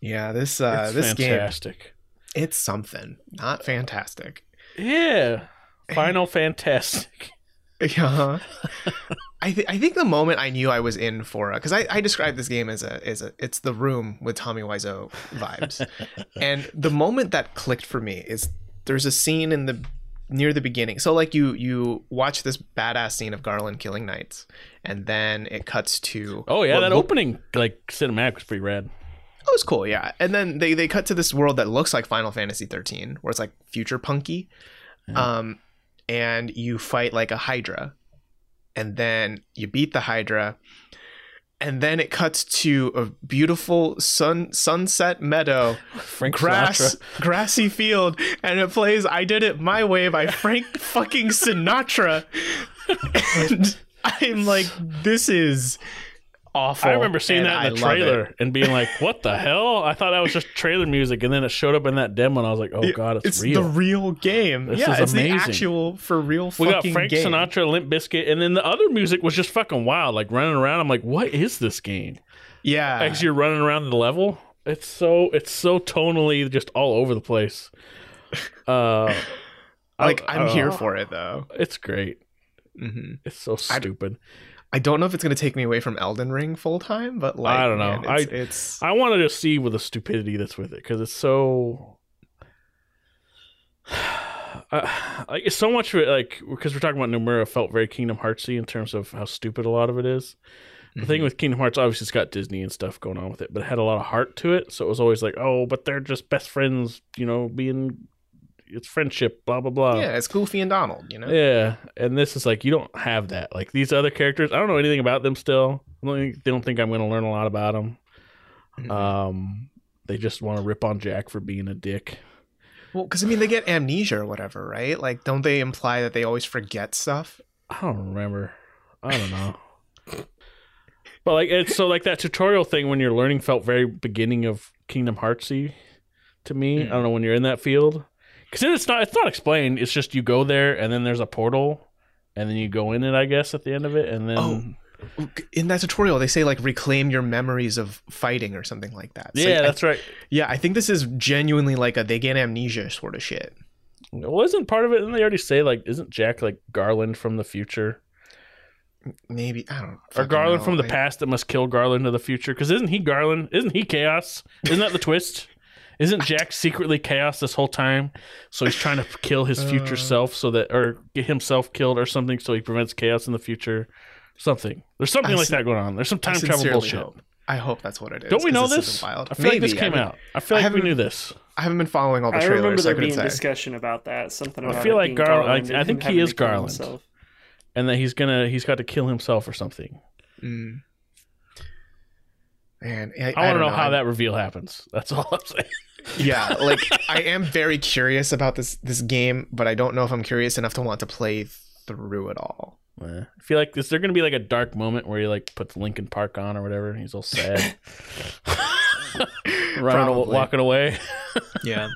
yeah, this uh, it's this game fantastic. it's something, not fantastic. Yeah, Final Fantastic. Yeah. I th- I think the moment I knew I was in for a because I, I described this game as a as a it's the room with Tommy Wiseau vibes, and the moment that clicked for me is there's a scene in the near the beginning. So like you you watch this badass scene of Garland killing knights, and then it cuts to Oh yeah, that look- opening like cinematic was pretty rad. It was cool, yeah. And then they they cut to this world that looks like Final Fantasy 13, where it's like future punky. Um and you fight like a hydra. And then you beat the hydra. and then it cuts to a beautiful sun sunset meadow, Frank grass, Sinatra. grassy field, and it plays "I Did It My Way" by Frank fucking Sinatra, and I'm like, this is awful. I remember seeing that in the I trailer and being like, "What the hell?" I thought that was just trailer music, and then it showed up in that demo, and I was like, "Oh god, it's, It's real." the real game. This yeah, is it's amazing. the actual for real we got Frank game. Sinatra, Limp Bizkit, and then the other music was just fucking wild, like running around. I'm like, "What is this game?" Yeah, As you're running around the level, it's so it's so tonally just all over the place. Uh, like I'm here uh, for it though. It's great. hmm It's so stupid. I don't know if it's gonna take me away from Elden Ring full time, but like I don't know. man, it's, I- it's I want to just see with the stupidity that's with it because it's so. Uh, like so much of it, like because we're talking about Nomura, felt very Kingdom Heartsy in terms of how stupid a lot of it is. The thing with Kingdom Hearts, obviously, it's got Disney and stuff going on with it, but it had a lot of heart to it. So it was always like, oh, but they're just best friends, you know, being it's friendship, blah blah blah. yeah, it's Goofy and Donald. You know, Yeah, and this is like you don't have that. Like these other characters, I don't know anything about them still. I don't think, they don't think I'm going to learn a lot about them. Mhm. Um, they just want to rip on Jack for being a dick. well, because I mean they get amnesia or whatever, right? Like, don't they imply that they always forget stuff? I don't remember. I don't know. but like it's so like that tutorial thing when you're learning felt very beginning of Kingdom Heartsy to me. Mm. I don't know when you're in that field because it's not it's not explained. It's just you go there and then there's a portal and then you go in it. I guess at the end of it and then. Oh, In that tutorial, they say like reclaim your memories of fighting or something like that. So yeah, I- that's right. yeah. I think this is genuinely like a they get amnesia sort of shit. Well, isn't part of it? Didn't they already say like, isn't Jack like Garland from the future, Maybe I don't. or Garland know. from the past that must kill Garland of the future? Because isn't he Garland? Isn't he Chaos? Isn't that the twist? Isn't Jack secretly Chaos this whole time? So he's trying to kill his future Uh. self, so that or get himself killed or something, so he prevents chaos in the future. Something. There's something I like sin- that going on. There's some time travel bullshit. hope. I hope that's what it is. Don't we know this? this? Wild. I feel like this came I haven't- out. I feel I like we knew this. I haven't been following all the I trailers. remember so I there being couldn't say. discussion about that. Something I feel like being Garland- I- I think he is Garland. himself. And that he's gonna he's got to kill himself or something. Mm. Man, I, I, want to don't know, how I'm- that reveal happens. That's all I'm saying. yeah like i am very curious about this this game but i don't know if i'm curious enough to want to play through it all Eh, I feel like is there gonna be like a dark moment where he like puts Linkin Park on or whatever, and he's all sad, running, aw- Probably. walking away. yeah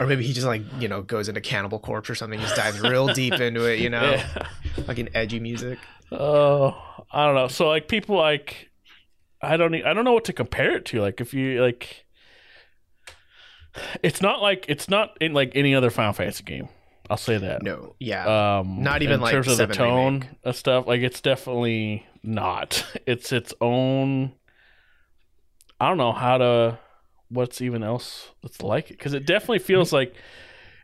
or maybe he just like you know goes into cannibal corpse or something just dives real deep into it you know Yeah. like an edgy music Oh, I don't know. So like people like, I don't, I don't know what to compare it to. Like if you like, it's not like it's not in like any other Final Fantasy game. I'll say that. no yeah Um, Not even in like terms of the tone remake. and stuff. Like it's definitely not. It's its own. I don't know how to. What's even else that's like it? Because it definitely feels like,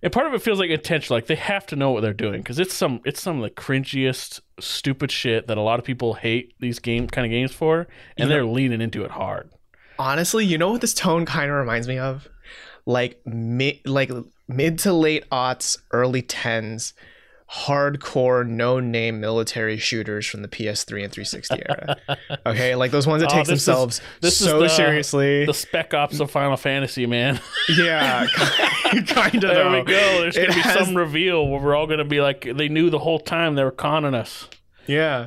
and part of it feels like intentional. Like they have to know what they're doing because it's some it's some of the cringiest, stupid shit that a lot of people hate these game kind of games for, and Yeah. they're leaning into it hard. honestly you know what this tone kind of reminds me of like mid like mid to late aughts early 10s hardcore no name military shooters from the ps3 and 360 era okay like those ones that Oh, take themselves this is so the- seriously The Spec Ops of Final Fantasy, man. yeah kind of There we go. There's It gonna be has- some reveal where we're all gonna be like, they knew the whole time they were conning us. Yeah.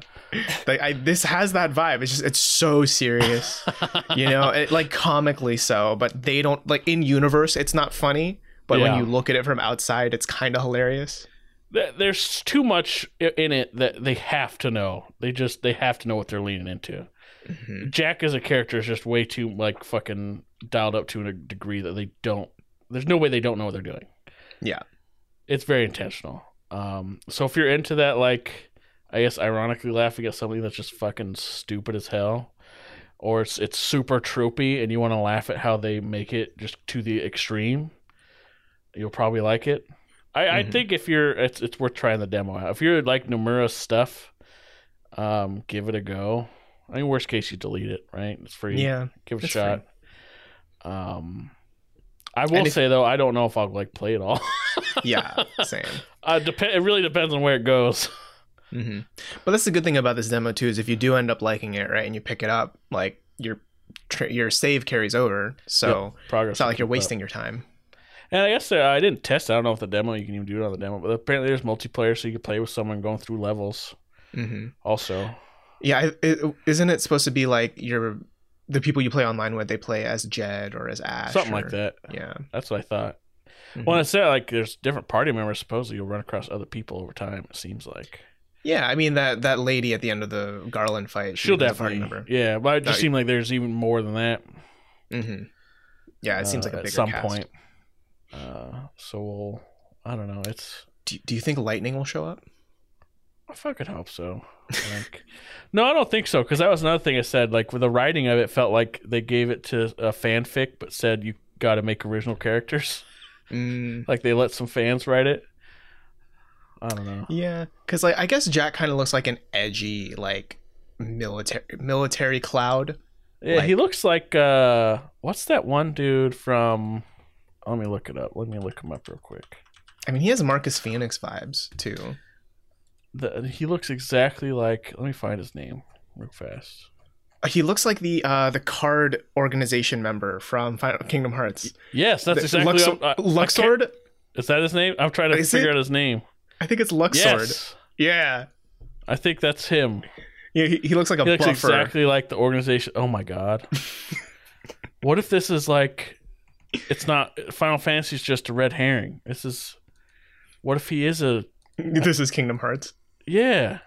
Like I, this has that vibe. It's just it's so serious, you know, it, like comically so. But they don't like in universe. It's not funny, but Yeah. when you look at it from outside, it's kind of hilarious. There's too much in it that they have to know. They just they have to know what they're leaning into. Mhm. Jack as a character is just way too like fucking dialed up to a degree that they don't. There's no way they don't know what they're doing. Yeah. It's very intentional. Um, so if you're into that, like, I guess ironically laughing at something that's just fucking stupid as hell, or it's it's super tropey and you want to laugh at how they make it just to the extreme, you'll probably like it. I, I Mhm. think if you're, it's it's worth trying the demo out. If you're like Nomura's stuff, um, give it a go. I mean, worst case, you delete it, right? It's free. Yeah. give it a shot. Um, I will if- say though, I don't know if I'll like play it all. Yeah. Same. Uh, dep- it really depends on where it goes. hmm But that's the good thing about this demo too is if you do end up liking it, right, and you pick it up, like your tr- your save carries over, so Progress. it's not like you're keep up. wasting your time. And I guess uh, I didn't test. it. I don't know if the demo you can even do it on the demo, but apparently there's multiplayer, so you can play with someone going through levels. hmm Also, Yeah, isn't it supposed to be like your the people you play online with? They play as Jed or as Ash, something or- like that. Yeah. That's what I thought. Mhm. Well, I said like there's different party members. Supposedly you'll run across other people over time. It seems like Yeah, I mean that that lady at the end of the Garland fight, she party definitely, member. yeah. But it just No, seemed like there's even more than that. hmm Yeah, it seems uh, like a bigger at some cast. point. Uh, so we'll, I don't know. It's Do, do you think Lightning will show up? I fucking hope so. Like, no, I don't think so. Because that was another thing I said. Like with the writing of it, felt like they gave it to a fanfic, but said you got to make original characters. Mm, Like they let some fans write it. I don't know. yeah, because like I guess Jack kind of looks like an edgy like military military cloud. Yeah, he looks like uh, what's that one dude from? Let me look it up. Let me look him up real quick. I mean, he has Marcus Phoenix vibes too. The, he looks exactly like. Let me find his name real fast. He looks like the uh the card organization member from Final Kingdom Hearts. Yes, that's The- exactly. Lux- what I'm- I- I Luxord. Is that his name? I'm trying to Is figure it? out his name. I think it's Luxord. Yes, Yeah. I think that's him. Yeah, he, he looks like a He looks buffer. exactly like the organization. Oh my god! what if this is like? It's not Final Fantasy's just a red herring. This is. What if he is a This is Kingdom Hearts. Yeah.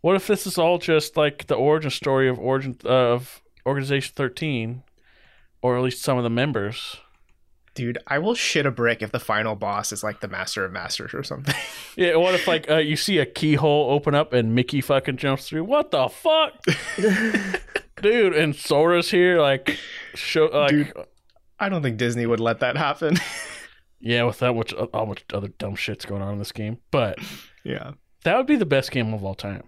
what if this is all just like the origin story of origin of Organization Thirteen, or at least some of the members? Dude, I will shit a brick if the final boss is like the Master of Masters or something. Yeah. What if like uh, you see a keyhole open up and Mickey fucking jumps through? What the fuck, dude? And Sora's here, like, show like. Dude. I don't think Disney would let that happen. Yeah, with that much, how much other dumb shit's going on in this game, but yeah. That would be the best game of all time.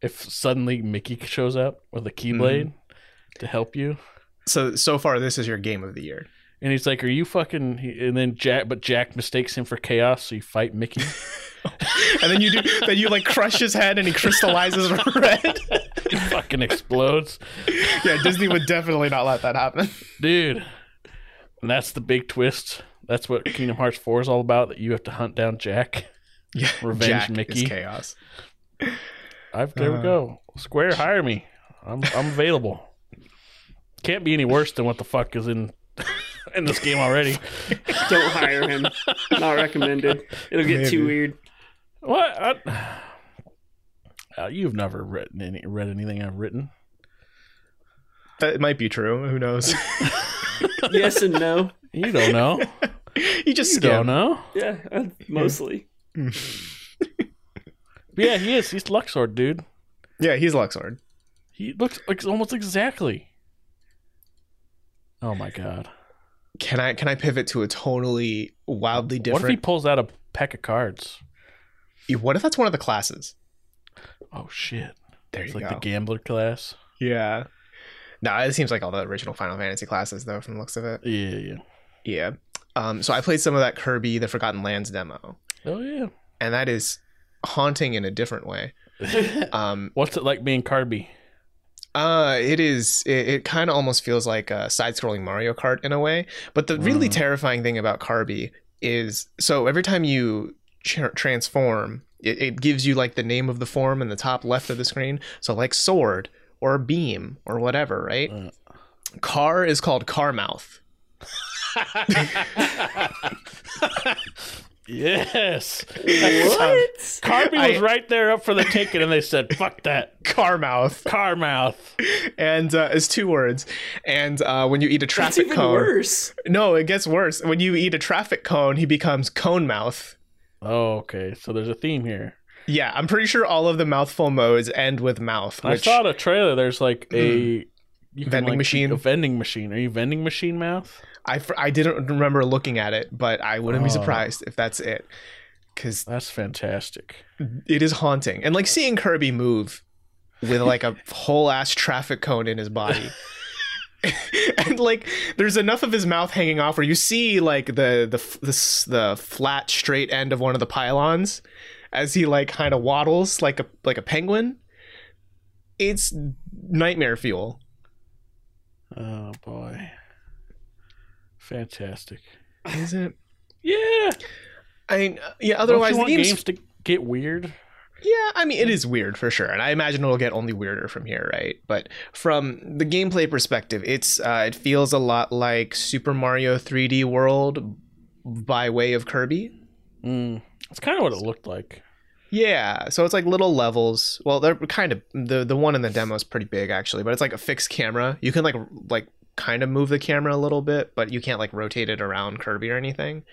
If suddenly Mickey shows up with a keyblade mm-hmm. to help you, So so far this is your game of the year. And he's like, "Are you fucking?" And then Jack, but Jack mistakes him for Chaos, so you fight Mickey. And then you do then you like crush his head and he crystallizes red. he fucking explodes, yeah, Disney would definitely not let that happen. dude. And that's the big twist. That's what Kingdom Hearts Four is all about. That you have to hunt down Jack. Yeah. Revenge Jack Mickey. Is chaos. I've there we Uh. go. Square, hire me. I'm I'm available. Can't be any worse than what the fuck is in in this game already. Don't hire him. Not recommended. It'll get too weird. What? I, uh, you've never written any read anything I've written. That might be true. Who knows? Yes and no. You don't know. you just You don't know. Yeah, uh, mostly. Yeah, he is. He's Luxord, dude. Yeah, he's Luxord. He looks like almost exactly. Oh my god! Can I can I pivot to a totally wildly different? What if he pulls out a pack of cards? What if, that's one of the classes? Oh shit! There It's you like go. the gambler class. yeah. No, it seems like all the original Final Fantasy classes though, from the looks of it. Yeah, yeah. Yeah. Um, so I played some of that Kirby The Forgotten Lands demo, Oh yeah. and that is haunting in a different way. Um, What's it like being Carby? uh, it is. It, it kind of almost feels like a side-scrolling Mario Kart in a way. But the really Mm. terrifying thing about Kirby is, so every time you tr- transform, it, it gives you like the name of the form in the top left of the screen. So like sword or beam or whatever, right? Uh. Car is called car mouth. yes. What? Carby was I- right there up for the ticket, and they said, "Fuck that." Car mouth, Car mouth. and uh, it's two words. And uh, when you eat a That's traffic even cone, worse. no, it gets worse. When you eat a traffic cone, he becomes cone mouth. Oh, okay. So there's a theme here. Yeah, I'm pretty sure all of the mouthful modes end with mouth. I Which, saw the trailer. There's like a you can, Vending like, machine? A vending machine. Are you vending machine mouth? I, I didn't remember looking at it, but I wouldn't be Oh. surprised if that's it. Because That's fantastic. it is haunting. And like seeing Kirby move with like a whole ass traffic cone in his body. and like there's enough of his mouth hanging off where you see like the the the, the flat straight end of one of the pylons as he like kind of waddles like a like a penguin. It's nightmare fuel. Oh boy. Fantastic. Is it? Yeah. I mean, yeah. Otherwise, the you want game's games to get weird. Yeah, I mean, it is weird for sure, and I imagine it'll get only weirder from here, right? But from the gameplay perspective, it's uh, it feels a lot like Super Mario 3D World by way of Kirby. Mm. That's kind of what it looked like. Yeah, so it's like little levels. Well, they're kind of the the one in the demo is pretty big actually, but it's like a fixed camera. You can like like kind of move the camera a little bit, but you can't like rotate it around Kirby or anything.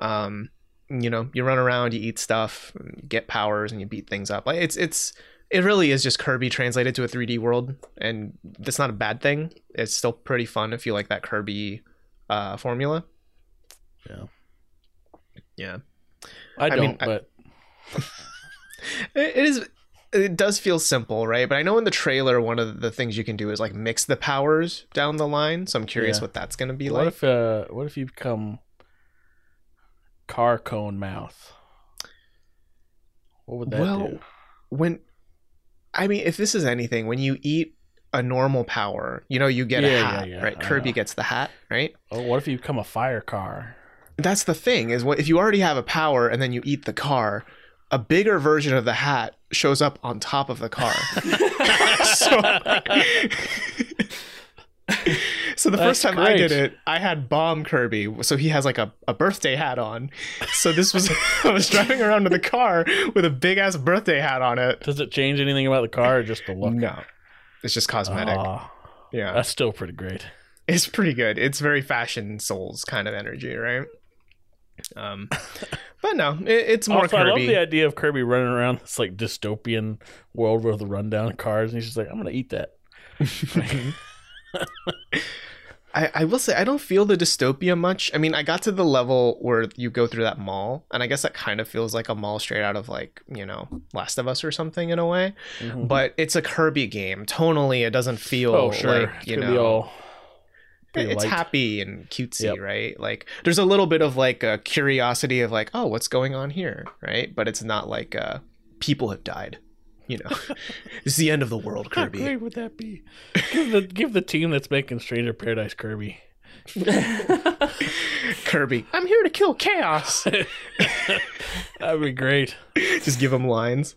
Um, you know, you run around, you eat stuff, get powers, and you beat things up. Like it's it's it really is just Kirby translated to a 3D world, and that's not a bad thing. It's still pretty fun if you like that Kirby uh, formula. Yeah. Yeah. I don't, mean, but It it is. It does feel simple, right? But I know in the trailer, one of the things you can do is like mix the powers down the line. So I'm curious Yeah. what that's going to be like. what like. if uh what if you become car cone mouth? What would that well, do? when I mean, if this is anything, when you eat a normal power, you know, you get Yeah, a yeah, hat, yeah, right? I Kirby know. gets the hat, right? Oh, what if you become a fire car? That's the thing is what if you already have a power and then you eat the car, a bigger version of the hat shows up on top of the car. so, so the That's first time I did it, I had bomb Kirby, so he has like a, a birthday hat on. So this was I was driving around in the car with a big ass birthday hat on it. Does it change anything about the car or just the look? No, it's just cosmetic. Ah, yeah, that's still pretty great. it's pretty good. It's very fashion souls kind of energy, right? Um, but no, it, it's more Also, I love the idea of Kirby running around this like dystopian world with rundown cars, and he's just like, "I'm gonna eat that." I, I will say I don't feel the dystopia much. I mean, I got to the level where you go through that mall, and I guess that kind of feels like a mall straight out of like you know Last of Us or something in a way. Mhm. But it's a Kirby game. Tonally, it doesn't feel oh, sure, like you know pretty it's light. happy and cutesy, Yep. right? Like there's a little bit of like a curiosity of like, oh, what's going on here, right? But it's not like uh, people have died. You know, it's the end of the world, kirby How great would that be? give the give the team that's making Stranger Paradise Kirby. Kirby, I'm here to kill chaos. That'd be great. Just give him lines.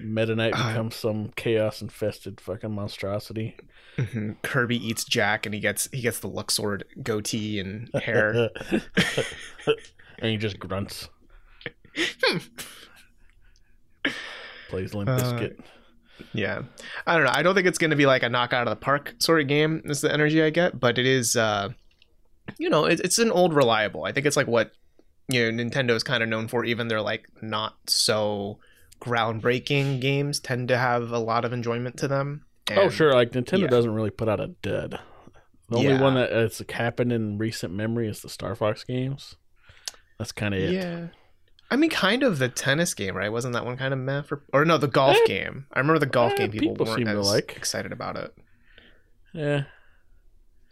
Meta Knight Uh, becomes some chaos infested fucking monstrosity. Mhm. Kirby eats Jack, and he gets he gets the Luxord goatee and hair. and he just grunts. Plays Limp Uh, yeah, I don't know. I don't think it's going to be like a knock out of the park sort of game. Is the energy I get, but it is. uh You know, it, it's an old reliable. I think it's like what you know Nintendo is kind of known for. Even they're like not so groundbreaking games tend to have a lot of enjoyment to them. oh sure, like Nintendo yeah. doesn't really put out a dud. The only Yeah. one that has happened in recent memory is the Star Fox games. That's kind of it. Yeah. I mean, kind of the tennis game, right? Wasn't that one kind of meh for? Or no, the golf Eh, game. I remember the golf eh, game. People, people weren't as like. excited about it. Yeah.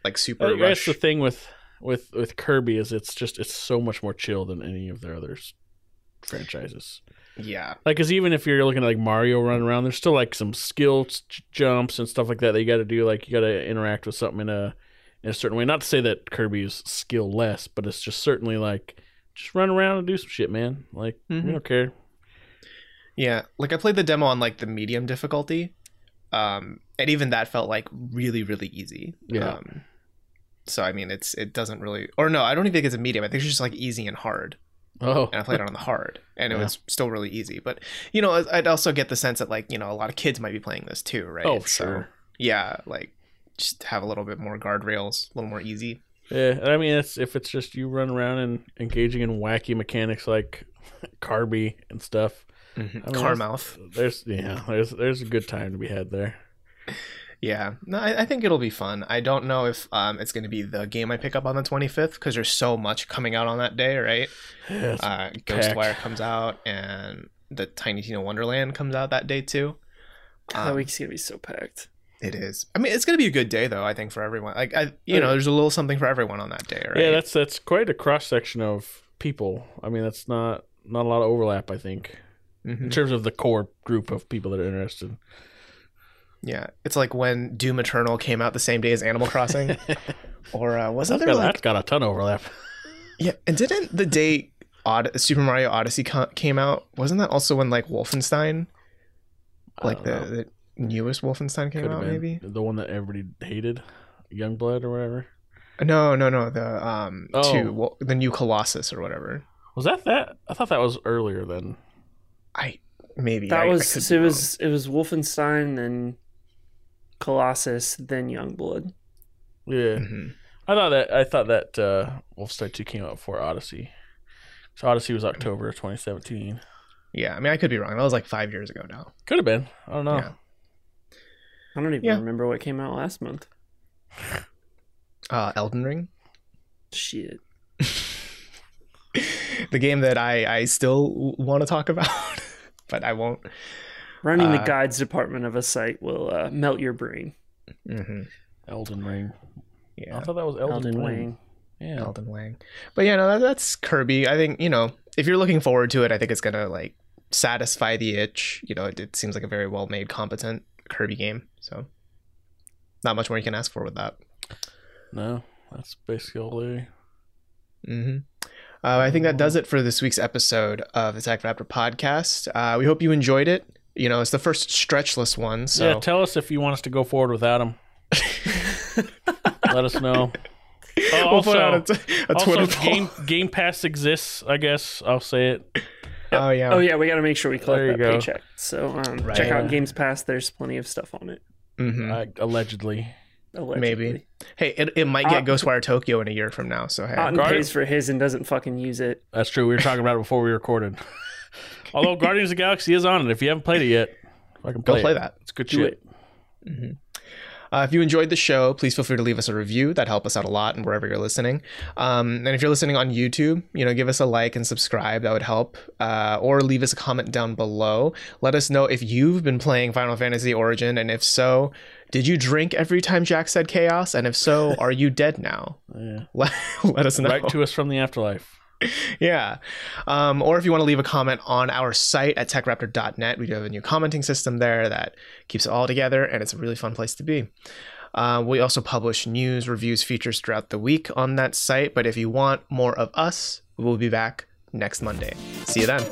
Like Super think that's the thing with with with Kirby is it's just it's so much more chill than any of their other franchises. Yeah. Like, cause even if you're looking at like Mario running around, there's still like some skill j- jumps and stuff like that that you got to do. Like, you got to interact with something in a in a certain way. Not to say that Kirby is skill less, but it's just certainly like just run around and do some shit, man. Like, we Mhm. don't care. Yeah. Like I played the demo on like the medium difficulty. Um, and even that felt like really, really easy. Yeah. Um, so I mean, it's it doesn't really, or no, I don't even think it's a medium. I think it's just like easy and hard. Oh, and I played it on the hard, and it Yeah. was still really easy. But you know, I'd also get the sense that like you know a lot of kids might be playing this too, right? oh, So, sure. yeah, like just have a little bit more guardrails, a little more easy. Yeah, I mean, it's if it's just you run around and engaging in wacky mechanics like Carby and stuff. Mm-hmm. I mean, Carmouth. There's yeah, there's there's a good time to be had there. Yeah, no, I, I think it'll be fun. I don't know if um it's going to be the game I pick up on the 25th because there's so much coming out on that day, right? Yeah, Uh. Ghostwire comes out, and the Tiny Tina Wonderland comes out that day too. that Um, week's gonna be so packed. It is. I mean, it's going to be a good day though. I think for everyone. Like, I, you know, there's a little something for everyone on that day, right? yeah, that's that's quite a cross section of people. I mean, that's not not a lot of overlap. I think. in Mhm. terms of the core group of people that are interested. Yeah, it's like when Doom Eternal came out the same day as Animal Crossing, or uh, wasn't That's there got, like that's got a ton of overlap. yeah? And didn't the day Od- Super Mario Odyssey co- came out? Wasn't that also when like Wolfenstein, like the, the newest Wolfenstein came Could have out? been Maybe the one that everybody hated, Youngblood or whatever. no, no, no. The um Oh. two, well, the new Colossus or whatever. Was that that? I thought that was earlier than. I maybe That I- I was could so it was it was Wolfenstein, then Colossus, then Youngblood. Yeah, wrong. Mhm. I thought that. I thought that uh, Wolfenstein Two came out before Odyssey. So Odyssey was October of 2017. Yeah, I mean I could be wrong. That was like five years ago now. Could have been. I don't know. Yeah. I don't even Yeah. remember what came out last month. Uh, Elden Ring, Shit. the game that I I still want to talk about, but I won't. Running the Uh, guides department of a site will uh, melt your brain. hmm Elden Ring. Yeah. I thought that was Elden, Elden Ring. Wang. Yeah. Elden Wang. But yeah, no, that, that's Kirby. I think you know if you're looking forward to it, I think it's gonna like satisfy the itch. You know, it, it seems like a very well made, competent Kirby game. So not much more you can ask for with that. No, that's basically all they. hmm Uh, I think that does it for this week's episode of the TechRaptor podcast. Uh, we hope you enjoyed it. You know, it's the first stretchless one, so Yeah, tell us if you want us to go forward without him. Let us know. Oh, we'll put also, out a, t- a also Twitter poll. Game Game Pass exists. I guess I'll say it. Oh yeah. Oh yeah, we got to make sure we collect There that go. paycheck. So um, Right. check out Yeah. Games Pass. There's plenty of stuff on it. Mhm. I, allegedly. Allegedly. Maybe. Hey, it, it might get Uh, Ghostwire Tokyo in a year from now. So hey, Otten pays for his and doesn't fucking use it. That's true. We were talking about it before we recorded. Although Guardians of the Galaxy is on it. If you haven't played it yet, fucking go play, play it. that. It's good Do shit. it. Uh, if you enjoyed the show, please feel free to leave us a review. That helps us out a lot, and wherever you're listening. Um, and if you're listening on YouTube, you know, give us a like and subscribe. That would help. Uh, or leave us a comment down below. Let us know if you've been playing Final Fantasy Origin, and if so, did you drink every time Jack said chaos? And if so, are you dead now? Yeah. Let, let us know. Write to us from the afterlife. yeah. Um, or if you want to leave a comment on our site at techraptor.net, we do have a new commenting system there that keeps it all together, and it's a really fun place to be. Uh, we also publish news, reviews, features throughout the week on that site. But if you want more of us, we'll be back next Monday. See you then.